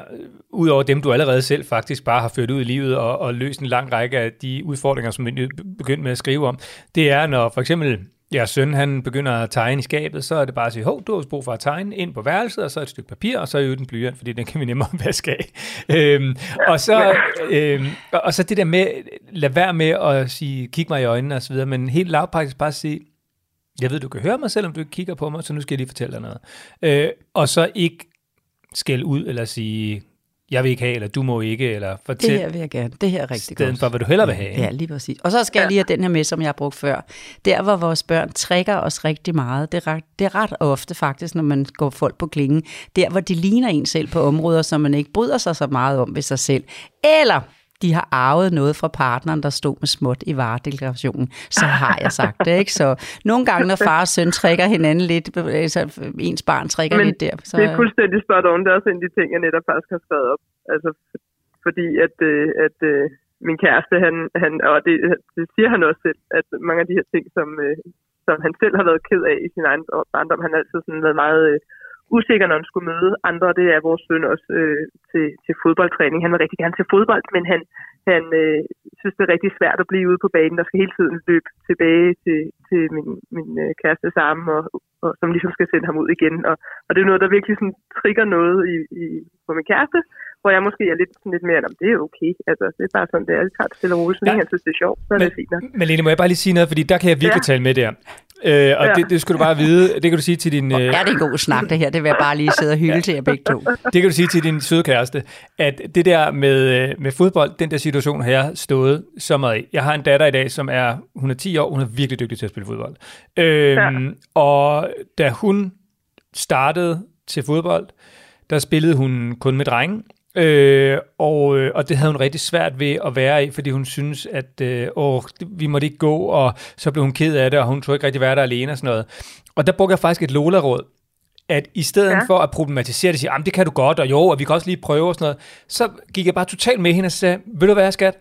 ud over dem, du allerede selv faktisk bare har ført ud i livet og, og løst en lang række af de udfordringer, som du begyndte med at skrive om, det er, når for eksempel Ja, søn han begynder at tegne i skabet, så er det bare at sige, hov, du har brug for at tegne ind på værelset, og så et stykke papir, og så er den blyant, fordi den kan vi nemmere vaske af. Øhm, og, så, øhm, og så det der med, lad være med at sige, kig mig i øjnene og så videre, men helt lavpraktisk bare sige, jeg ved, du kan høre mig, selvom du ikke kigger på mig, så nu skal jeg lige fortælle dig noget. Øh, og så ikke skæld ud eller sige, jeg vil ikke have, eller du må ikke, eller fortæl. Det her vil jeg gerne. Det her er rigtig stedet godt. for, hvad du heller vil have. Ja, lige præcis. Og så skal ja. jeg lige have den her med, som jeg har brugt før. Der, hvor vores børn trækker os rigtig meget, det er, ret, det er ret ofte faktisk, når man går folk på klingen, der, hvor de ligner en selv på områder, som man ikke bryder sig så meget om ved sig selv. Eller de har arvet noget fra partneren, der stod med småt i varedeklarationen, så har jeg sagt det, ikke? Så nogle gange, når far og søn trækker hinanden lidt, så ens barn trækker Men lidt der. Så... det er fuldstændig spot on. Det er også en af de ting, jeg netop faktisk har skrevet op. Altså, fordi at, øh, at øh, min kæreste, han, han og det, det siger han også selv, at mange af de her ting, som, øh, som han selv har været ked af i sin egen barndom, han har altid sådan været meget usikker, når han skulle møde andre. Det er vores søn også øh, til, til fodboldtræning. Han vil rigtig gerne til fodbold, men han, han øh, synes, det er rigtig svært at blive ude på banen. Der skal hele tiden løbe tilbage til, til min, min øh, kæreste sammen, og, og, som ligesom skal sende ham ud igen. Og, og det er noget, der virkelig sådan, trigger noget i, i, på min kæreste, hvor jeg måske er lidt, lidt mere, om det er okay. Altså, det er bare sådan, det er. Det tager det stille og roligt. Så ja. han synes, det er sjovt, så er det fint. Melene, må jeg bare lige sige noget, fordi der kan jeg virkelig ja. tale med der. Øh, og ja. det, det skulle du bare vide. Det kan du sige til din... Øh... Er det en god snak, det her? Det vil jeg bare lige sidde og hylde ja. til jer begge to. Det kan du sige til din søde kæreste, at det der med, øh, med fodbold, den der situation har jeg stået så meget i. Jeg har en datter i dag, som er, hun er 10 år, hun er virkelig dygtig til at spille fodbold. Øhm, ja. Og da hun startede til fodbold, der spillede hun kun med drenge, Øh, og, øh, og det havde hun rigtig svært ved at være i, fordi hun synes, at øh, åh, vi måtte ikke gå, og så blev hun ked af det, og hun tror ikke rigtig være der alene og sådan noget. Og der brugte jeg faktisk et Lola-råd, at i stedet ja. for at problematisere det, sige, det kan du godt, og jo, og vi kan også lige prøve og sådan noget, så gik jeg bare totalt med hende og sagde, vil du være skat?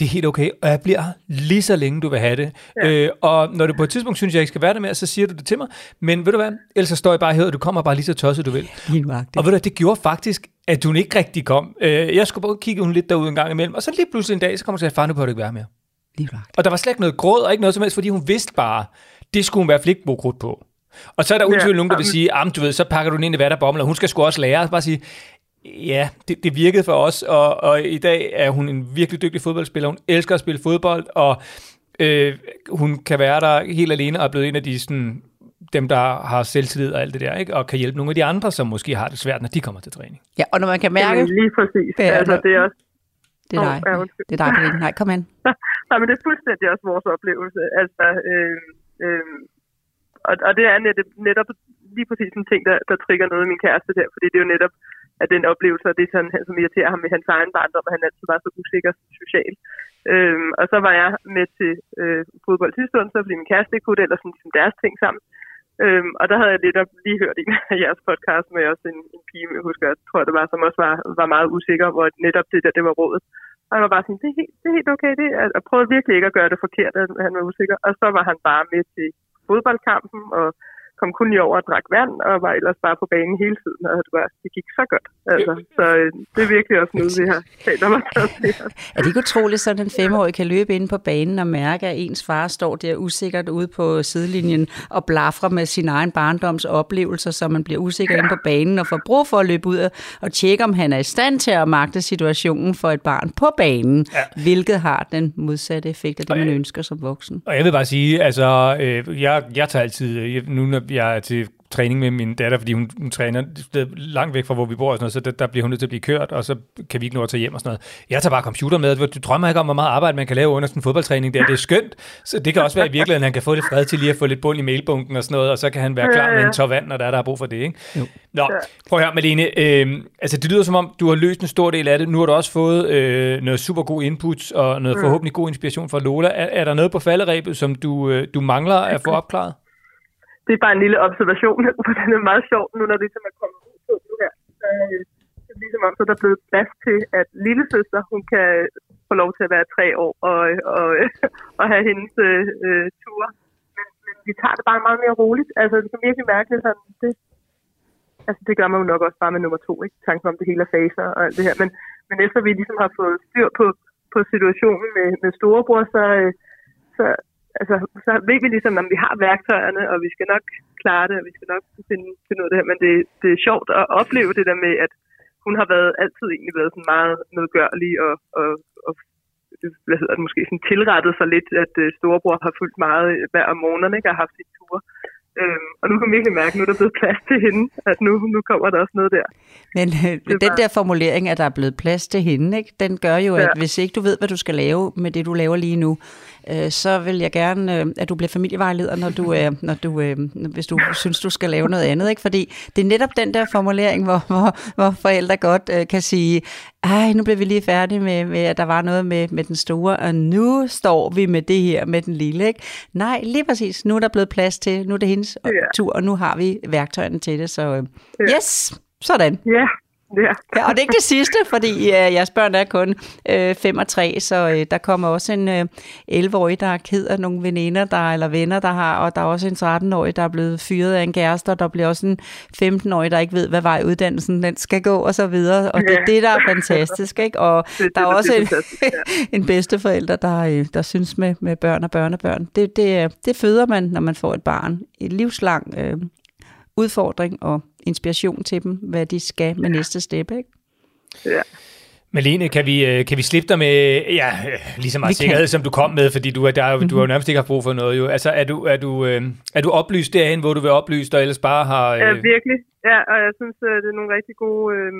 Det er helt okay, og jeg bliver lige så længe, du vil have det. Ja. Øh, og når du på et tidspunkt synes, jeg ikke skal være der mere, så siger du det til mig. Men ved du hvad, ellers så står jeg bare her, og du kommer bare lige så tosset, du vil. Og ved du det gjorde faktisk, at hun ikke rigtig kom. Øh, jeg skulle bare kigge hun lidt derude en gang imellem, og så lige pludselig en dag, så kommer hun til at far, nu på, at du ikke være mere. Og der var slet ikke noget gråd, og ikke noget som helst, fordi hun vidste bare, det skulle hun være hvert bruge krudt på. Og så er der uden ja, nogen, der vil sige, du ved, så pakker du den ind i hvad der bomler. Hun skal sgu også lære. Bare sige, Ja, det, det virkede for os, og, og i dag er hun en virkelig dygtig fodboldspiller. Hun elsker at spille fodbold, og øh, hun kan være der helt alene og er blevet en af de sådan, dem, der har selvtillid og alt det der, ikke? og kan hjælpe nogle af de andre, som måske har det svært, når de kommer til træning. Ja, og når man kan mærke... Ja, lige præcis. Ja, altså, det er også... Det er dig. Oh, ja, det er dig, Pernille. Nej, kom ind. Nej, men det er fuldstændig også vores oplevelse. Altså, øh, øh, og, og det er netop, netop lige præcis en ting, der, der trigger noget af min kæreste der, fordi det er jo netop af den oplevelse, og det er sådan, som irriterer ham med hans egen barndom, at han altid var så usikker social. Øhm, og så var jeg med til øh, fodbold sidste onsdag, fordi min kæreste ikke kunne det, eller sådan ligesom deres ting sammen. Øhm, og der havde jeg lidt lige hørt en af jeres podcast med også en, en pige, jeg husker, jeg tror det var, som også var, var meget usikker, hvor netop det der, det var rådet. Og han var bare sådan, det er helt, det er helt okay, det er, jeg prøvede virkelig ikke at gøre det forkert, at han var usikker. Og så var han bare med til fodboldkampen, og kom kun lige over og drak vand, og var ellers bare på banen hele tiden, og det, var, det gik så godt. Altså, så øh, det er virkelig også noget, vi har talt om Er det ikke utroligt, at en femårig kan løbe ind på banen og mærke, at ens far står der usikkert ude på sidelinjen og blafrer med sin egen barndoms oplevelser, så man bliver usikker ja. ind på banen og får brug for at løbe ud og tjekke, om han er i stand til at magte situationen for et barn på banen, ja. hvilket har den modsatte effekt af det, man ønsker som voksen. Og jeg vil bare sige, altså, øh, jeg, jeg tager altid, nu når jeg er til træning med min datter, fordi hun, hun træner langt væk fra, hvor vi bor og sådan noget, så der, der bliver hun nødt til at blive kørt, og så kan vi ikke nå at tage hjem og sådan noget. Jeg tager bare computer med, du drømmer ikke om, hvor meget arbejde man kan lave under sådan en fodboldtræning der. Det er skønt, så det kan også være i virkeligheden, at han kan få lidt fred til lige at få lidt bund i mailbunken og sådan noget, og så kan han være klar med en tår vand, når der er, der er brug for det, ikke? Jo. Nå, prøv at høre, Malene, øh, altså det lyder som om, du har løst en stor del af det. Nu har du også fået øh, noget super god input og noget mm. forhåbentlig god inspiration fra Lola. Er, er der noget på falderæbet, som du, øh, du mangler at få opklaret? Det er bare en lille observation, for den er meget sjov, nu når det ligesom er kommet ud på nu her. Så, øh, så ligesom om, så der er blevet plads til, at lille søster, hun kan få lov til at være tre år og, og, og have hendes øh, tur. Men, men vi tager det bare meget mere roligt. Altså, det kan virkelig mærke, sådan, det, altså det gør man jo nok også bare med nummer to, ikke? Tanken om det hele er faser og alt det her. Men, men efter vi ligesom har fået styr på, på situationen med, med storebror, så, øh, så, altså, så ved vi ligesom, at vi har værktøjerne, og vi skal nok klare det, og vi skal nok finde, finde ud af det her. Men det, det er sjovt at opleve det der med, at hun har været altid egentlig været sådan meget medgørlig og, og, og hvad hedder det, måske sådan tilrettet sig lidt, at øh, storebror har fulgt meget hver om morgenen, ikke, og har haft sit tur. Øhm, og nu kan man virkelig mærke, at nu er der blevet plads til hende, at nu, nu kommer der også noget der. Men øh, den der formulering, at der er blevet plads til hende, ikke, den gør jo, ja. at hvis ikke du ved, hvad du skal lave med det, du laver lige nu, øh, så vil jeg gerne, øh, at du bliver familievejleder, når du, øh, når du, øh, hvis du synes, du skal lave noget andet. Ikke? Fordi det er netop den der formulering, hvor, hvor, hvor forældre godt øh, kan sige, ej, nu bliver vi lige færdige med, med, at der var noget med, med den store, og nu står vi med det her med den lille. Ikke? Nej, lige præcis. Nu er der blevet plads til, nu er det hendes ja. tur, og nu har vi værktøjerne til det. Så øh, yes, sådan. Ja, Ja. ja, og det er ikke det sidste, fordi øh, jeres børn er kun øh, 5 og 3, så øh, der kommer også en øh, 11-årig, der er ked af nogle veninder, der, eller venner, der har, og der er også en 13-årig, der er blevet fyret af en kæreste, og der bliver også en 15-årig, der ikke ved, hvad vej uddannelsen den skal gå, og så videre. Og det er det, der er fantastisk, ikke? Og det, der er det, også det, en, ja. en bedsteforælder, der, øh, der synes med, med børn og børnebørn. Det, det, det føder man, når man får et barn. Et livslang øh, udfordring og inspiration til dem, hvad de skal med ja. næste step, ikke? Ja. Malene, kan vi, øh, kan vi slippe dig med ja, lige så meget vi sikkerhed, kan. som du kom med, fordi du, der, mm-hmm. du har jo mhm. nærmest ikke haft brug for noget. Jo. Altså, er du, er, du, øh, er du oplyst derhen, hvor du vil oplyse dig, ellers bare har... Øh... Ja, virkelig. Ja, og jeg synes, øh, det er nogle rigtig gode øh,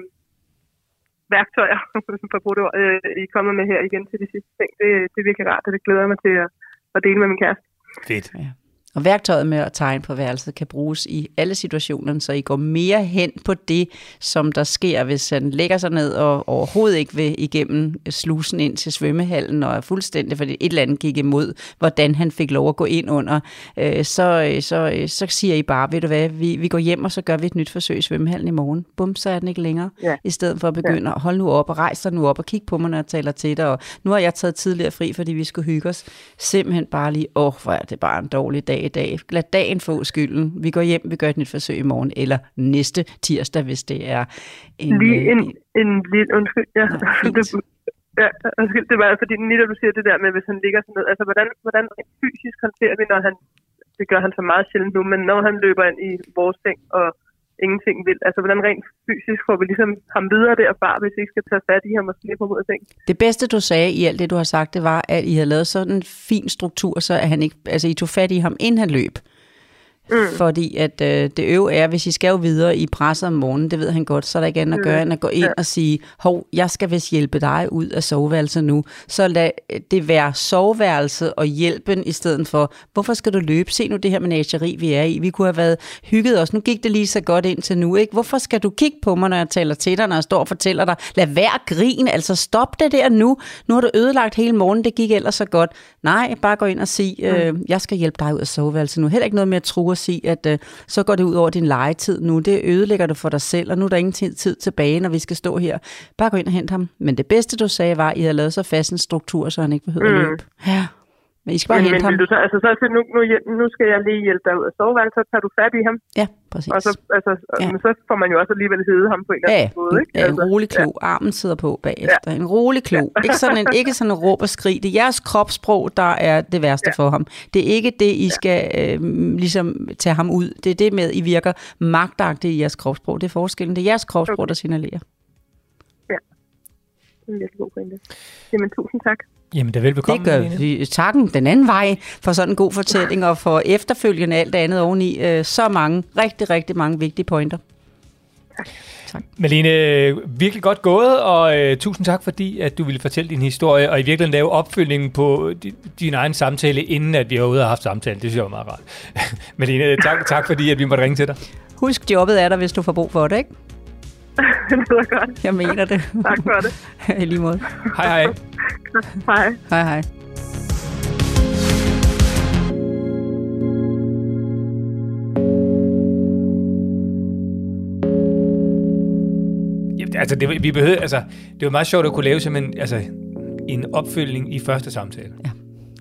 værktøjer, for det, øh, I kommer med her igen til de sidste ting. Det, det er virkelig rart, og det glæder mig til at, at dele med min kæreste. Fedt. Ja. Og værktøjet med at tegne på værelset kan bruges i alle situationer, så I går mere hen på det, som der sker, hvis han lægger sig ned og overhovedet ikke vil igennem slusen ind til svømmehallen og er fuldstændig, fordi et eller andet gik imod, hvordan han fik lov at gå ind under. Øh, så, så, så siger I bare, ved du hvad, vi, vi går hjem, og så gør vi et nyt forsøg i svømmehallen i morgen. Bum, så er den ikke længere. Ja. I stedet for at begynde ja. at holde nu op og rejse dig nu op og kigge på mig, når jeg taler til dig. Og nu har jeg taget tidligere fri, fordi vi skulle hygge os. Simpelthen bare lige, åh, oh, hvor er det bare en dårlig dag i dag. Lad dagen få skylden. Vi går hjem, vi gør et nyt forsøg i morgen, eller næste tirsdag, hvis det er en... Lige en, en, en lille... Undskyld, ja. Nå, Ja, undskyld, det var fordi lige du siger det der med, hvis han ligger sådan ned, altså hvordan, hvordan fysisk håndterer vi, når han, det gør han så meget sjældent nu, men når han løber ind i vores seng og ingenting vil, altså hvordan rent fysisk får vi ligesom ham videre derfra, hvis vi ikke skal tage fat i ham og slippe ham ud af ting. Det bedste du sagde i alt det, du har sagt, det var, at I havde lavet sådan en fin struktur, så at han ikke, altså I tog fat i ham, inden han løb. Mm. Fordi at øh, det øve er, hvis I skal jo videre i presset om morgenen, det ved han godt, så er der ikke andet at mm. gøre, end at gå ind og sige, hov, jeg skal vist hjælpe dig ud af soveværelset nu. Så lad det være soveværelset og hjælpen i stedet for, hvorfor skal du løbe? Se nu det her menageri, vi er i. Vi kunne have været hygget os. Nu gik det lige så godt ind til nu, ikke? Hvorfor skal du kigge på mig, når jeg taler til dig, når jeg står og fortæller dig, lad være grin, altså stop det der nu. Nu har du ødelagt hele morgen, det gik ellers så godt. Nej, bare gå ind og sige, øh, jeg skal hjælpe dig ud af soveværelset nu. Heller ikke noget med at true sige, at øh, så går det ud over din legetid nu. Det ødelægger du for dig selv, og nu er der ingen tid, tid tilbage, når vi skal stå her. Bare gå ind og hente ham. Men det bedste, du sagde, var, at I havde lavet så fast en struktur, så han ikke behøver mm. at løbe. Ja. Men I skal bare men, hente men, ham. Du så, altså, så, så nu, nu, nu skal jeg lige hjælpe dig ud af soveværelset, så tager du fat i ham. Ja, præcis. Og så, altså, ja. men så får man jo også alligevel hede ham på en eller anden måde. Ikke? Ja, en altså, rolig klo. Ja. Armen sidder på bagefter. Ja. En rolig klo. Ja. Ikke sådan en, ikke sådan en råb og skrig. Det er jeres kropssprog, der er det værste ja. for ham. Det er ikke det, I skal øh, ligesom tage ham ud. Det er det med, I virker magtagtigt i jeres kropssprog. Det er forskellen. Det er jeres kropssprog, okay. der signalerer. Ja. Det er en virkelig god pointe. Jamen, tusind tak. Jamen, det er velbekomme. Det gør vi takken den anden vej for sådan en god fortælling, og for efterfølgende alt andet oveni. Øh, så mange, rigtig, rigtig mange vigtige pointer. Tak. Malene, virkelig godt gået, og uh, tusind tak, fordi at du ville fortælle din historie, og i virkeligheden lave opfølgningen på din, din egen samtale, inden at vi har ude og haft samtalen. Det synes jeg var meget rart. Malene, tak, tak fordi at vi måtte ringe til dig. Husk, jobbet er der, hvis du får brug for det, ikke? Det lyder godt. Jeg mener det. tak for det. I lige måde. Hej hej. hej. Hej hej. altså, det, vi behøvede, altså, det var meget sjovt at kunne lave simpelthen, altså, en opfølgning i første samtale. Ja.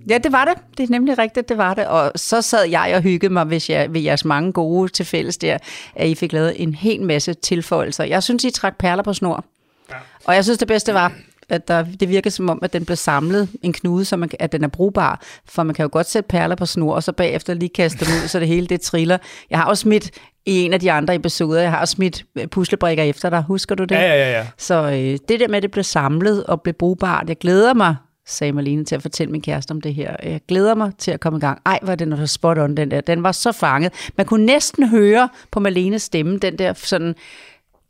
Ja, det var det. Det er nemlig rigtigt, det var det. Og så sad jeg og hyggede mig hvis jeg, ved jeres mange gode til fælles der, at I fik lavet en hel masse tilføjelser. Jeg synes, I trak perler på snor. Ja. Og jeg synes, det bedste var, at der, det virker som om, at den blev samlet en knude, så man, at den er brugbar. For man kan jo godt sætte perler på snor, og så bagefter lige kaste dem ud, så det hele det triller. Jeg har også smidt i en af de andre episoder, jeg har smidt puslebrikker efter dig. Husker du det? Ja, ja, ja. Så øh, det der med, at det blev samlet og blev brugbart, jeg glæder mig sagde Marlene til at fortælle min kæreste om det her. Jeg glæder mig til at komme i gang. Ej, var det den der spot on, den der. Den var så fanget. Man kunne næsten høre på Marlenes stemme, den der sådan...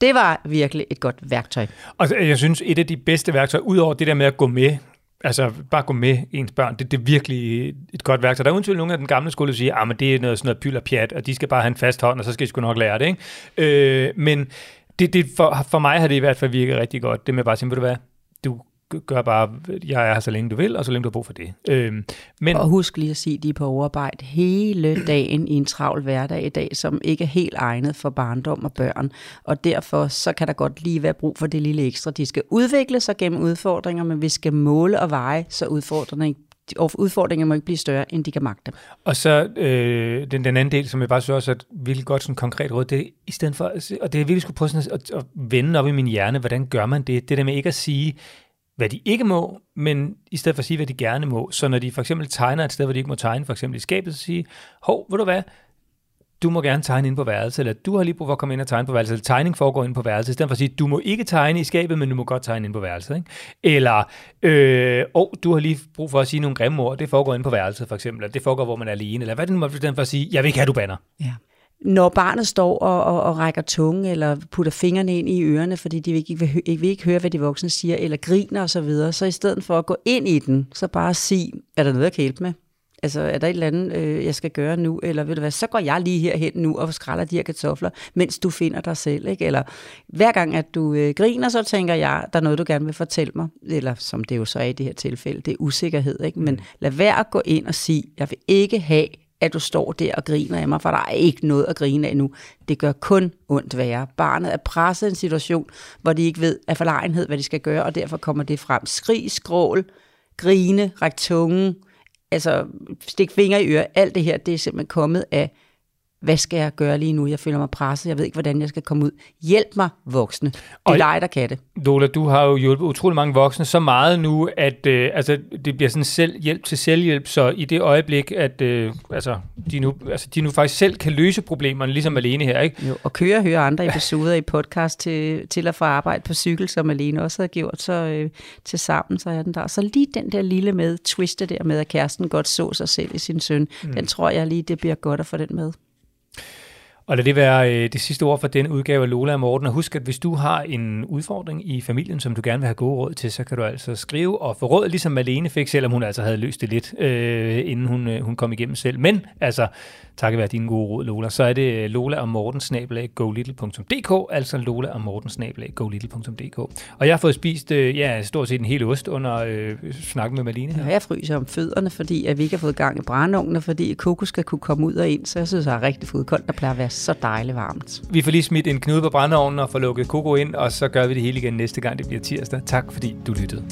Det var virkelig et godt værktøj. Og jeg synes, et af de bedste værktøjer, udover det der med at gå med, altså bare gå med ens børn, det, det er virkelig et godt værktøj. Der er uden tvivl nogen af den gamle skole, der siger, at ah, det er noget, sådan noget pyl og pjat, og de skal bare have en fast hånd, og så skal de sgu nok lære det. Ikke? Øh, men det, det for, for mig har det i hvert fald virket rigtig godt, det med bare at sige, ved du hvad, gør bare, jeg er her så længe du vil, og så længe du har brug for det. Øhm, men, og husk lige at sige, at de er på overarbejde hele dagen i en travl hverdag i dag, som ikke er helt egnet for barndom og børn. Og derfor så kan der godt lige være brug for det lille ekstra. De skal udvikle sig gennem udfordringer, men vi skal måle og veje, så udfordringerne udfordringer må ikke blive større, end de kan magte. Og så øh, den, den anden del, som jeg bare synes også er et virkelig godt sådan konkret råd, det er i stedet for, og det er virkelig skulle prøve sådan at, at vende op i min hjerne, hvordan gør man det? Det der med ikke at sige, hvad de ikke må, men i stedet for at sige, hvad de gerne må. Så når de for eksempel tegner et sted, hvor de ikke må tegne, for eksempel i skabet, så sige, hov, ved du hvad, du må gerne tegne ind på værelset, eller du har lige brug for at komme ind og tegne på værelset, eller tegning foregår ind på værelset, i stedet for at sige, du må ikke tegne i skabet, men du må godt tegne ind på værelset. Ikke? Eller, øh, oh, du har lige brug for at sige nogle grimme ord, det foregår ind på værelset for eksempel, eller det foregår, hvor man er alene, eller hvad det nu må, i stedet for at sige, jeg vil ikke have, du banner. Ja når barnet står og, og, og rækker tunge, eller putter fingrene ind i ørerne, fordi de ikke vil, ikke vil ikke høre, hvad de voksne siger, eller griner osv., så, videre, så i stedet for at gå ind i den, så bare sig, er der noget, jeg kan hjælpe med? Altså, er der et eller andet, øh, jeg skal gøre nu? Eller ved du hvad, så går jeg lige herhen nu og skræller de her kartofler, mens du finder dig selv. Ikke? Eller hver gang, at du øh, griner, så tænker jeg, der er noget, du gerne vil fortælle mig. Eller som det jo så er i det her tilfælde, det er usikkerhed. Ikke? Men mm. lad være at gå ind og sige, jeg vil ikke have, at du står der og griner af mig, for der er ikke noget at grine af nu. Det gør kun ondt værre. Barnet er presset i en situation, hvor de ikke ved af forlegenhed, hvad de skal gøre, og derfor kommer det frem. Skrig, skrål, grine, ræk tunge, altså stik fingre i øret. Alt det her, det er simpelthen kommet af hvad skal jeg gøre lige nu? Jeg føler mig presset. Jeg ved ikke, hvordan jeg skal komme ud. Hjælp mig, voksne. Det er dig, der kan det. Lola, du har jo hjulpet utrolig mange voksne så meget nu, at øh, altså, det bliver sådan selv hjælp til selvhjælp. Så i det øjeblik, at øh, altså, de, nu, altså, de nu faktisk selv kan løse problemerne, ligesom alene her, ikke? Jo, og køre og høre andre episoder i podcast til, til at få arbejde på cykel, som Alene også har gjort, så øh, til sammen, så er den der. Så lige den der lille med, twiste der med, at kæresten godt så sig selv i sin søn, mm. den tror jeg lige, det bliver godt at få den med. Og lad det være øh, det sidste ord for den udgave af Lola og Morten. Og husk, at hvis du har en udfordring i familien, som du gerne vil have gode råd til, så kan du altså skrive og få råd, ligesom Malene fik, selvom hun altså havde løst det lidt, øh, inden hun, øh, hun kom igennem selv. Men altså, takket være dine gode råd, Lola, så er det øh, Lola og Morten golittle.dk, altså Lola og Morten golittle.dk. Og jeg har fået spist, øh, ja, stort set en hel ost under øh, snakken med Malene her. Ja, jeg fryser om fødderne, fordi at vi ikke har fået gang i brændeovnen, fordi kokos skal kunne komme ud og ind, så jeg synes, jeg har rigtig fået koldt, der plejer at være så dejligt varmt. Vi får lige smidt en knude på brændeovnen og får lukket koko ind, og så gør vi det hele igen næste gang, det bliver tirsdag. Tak fordi du lyttede.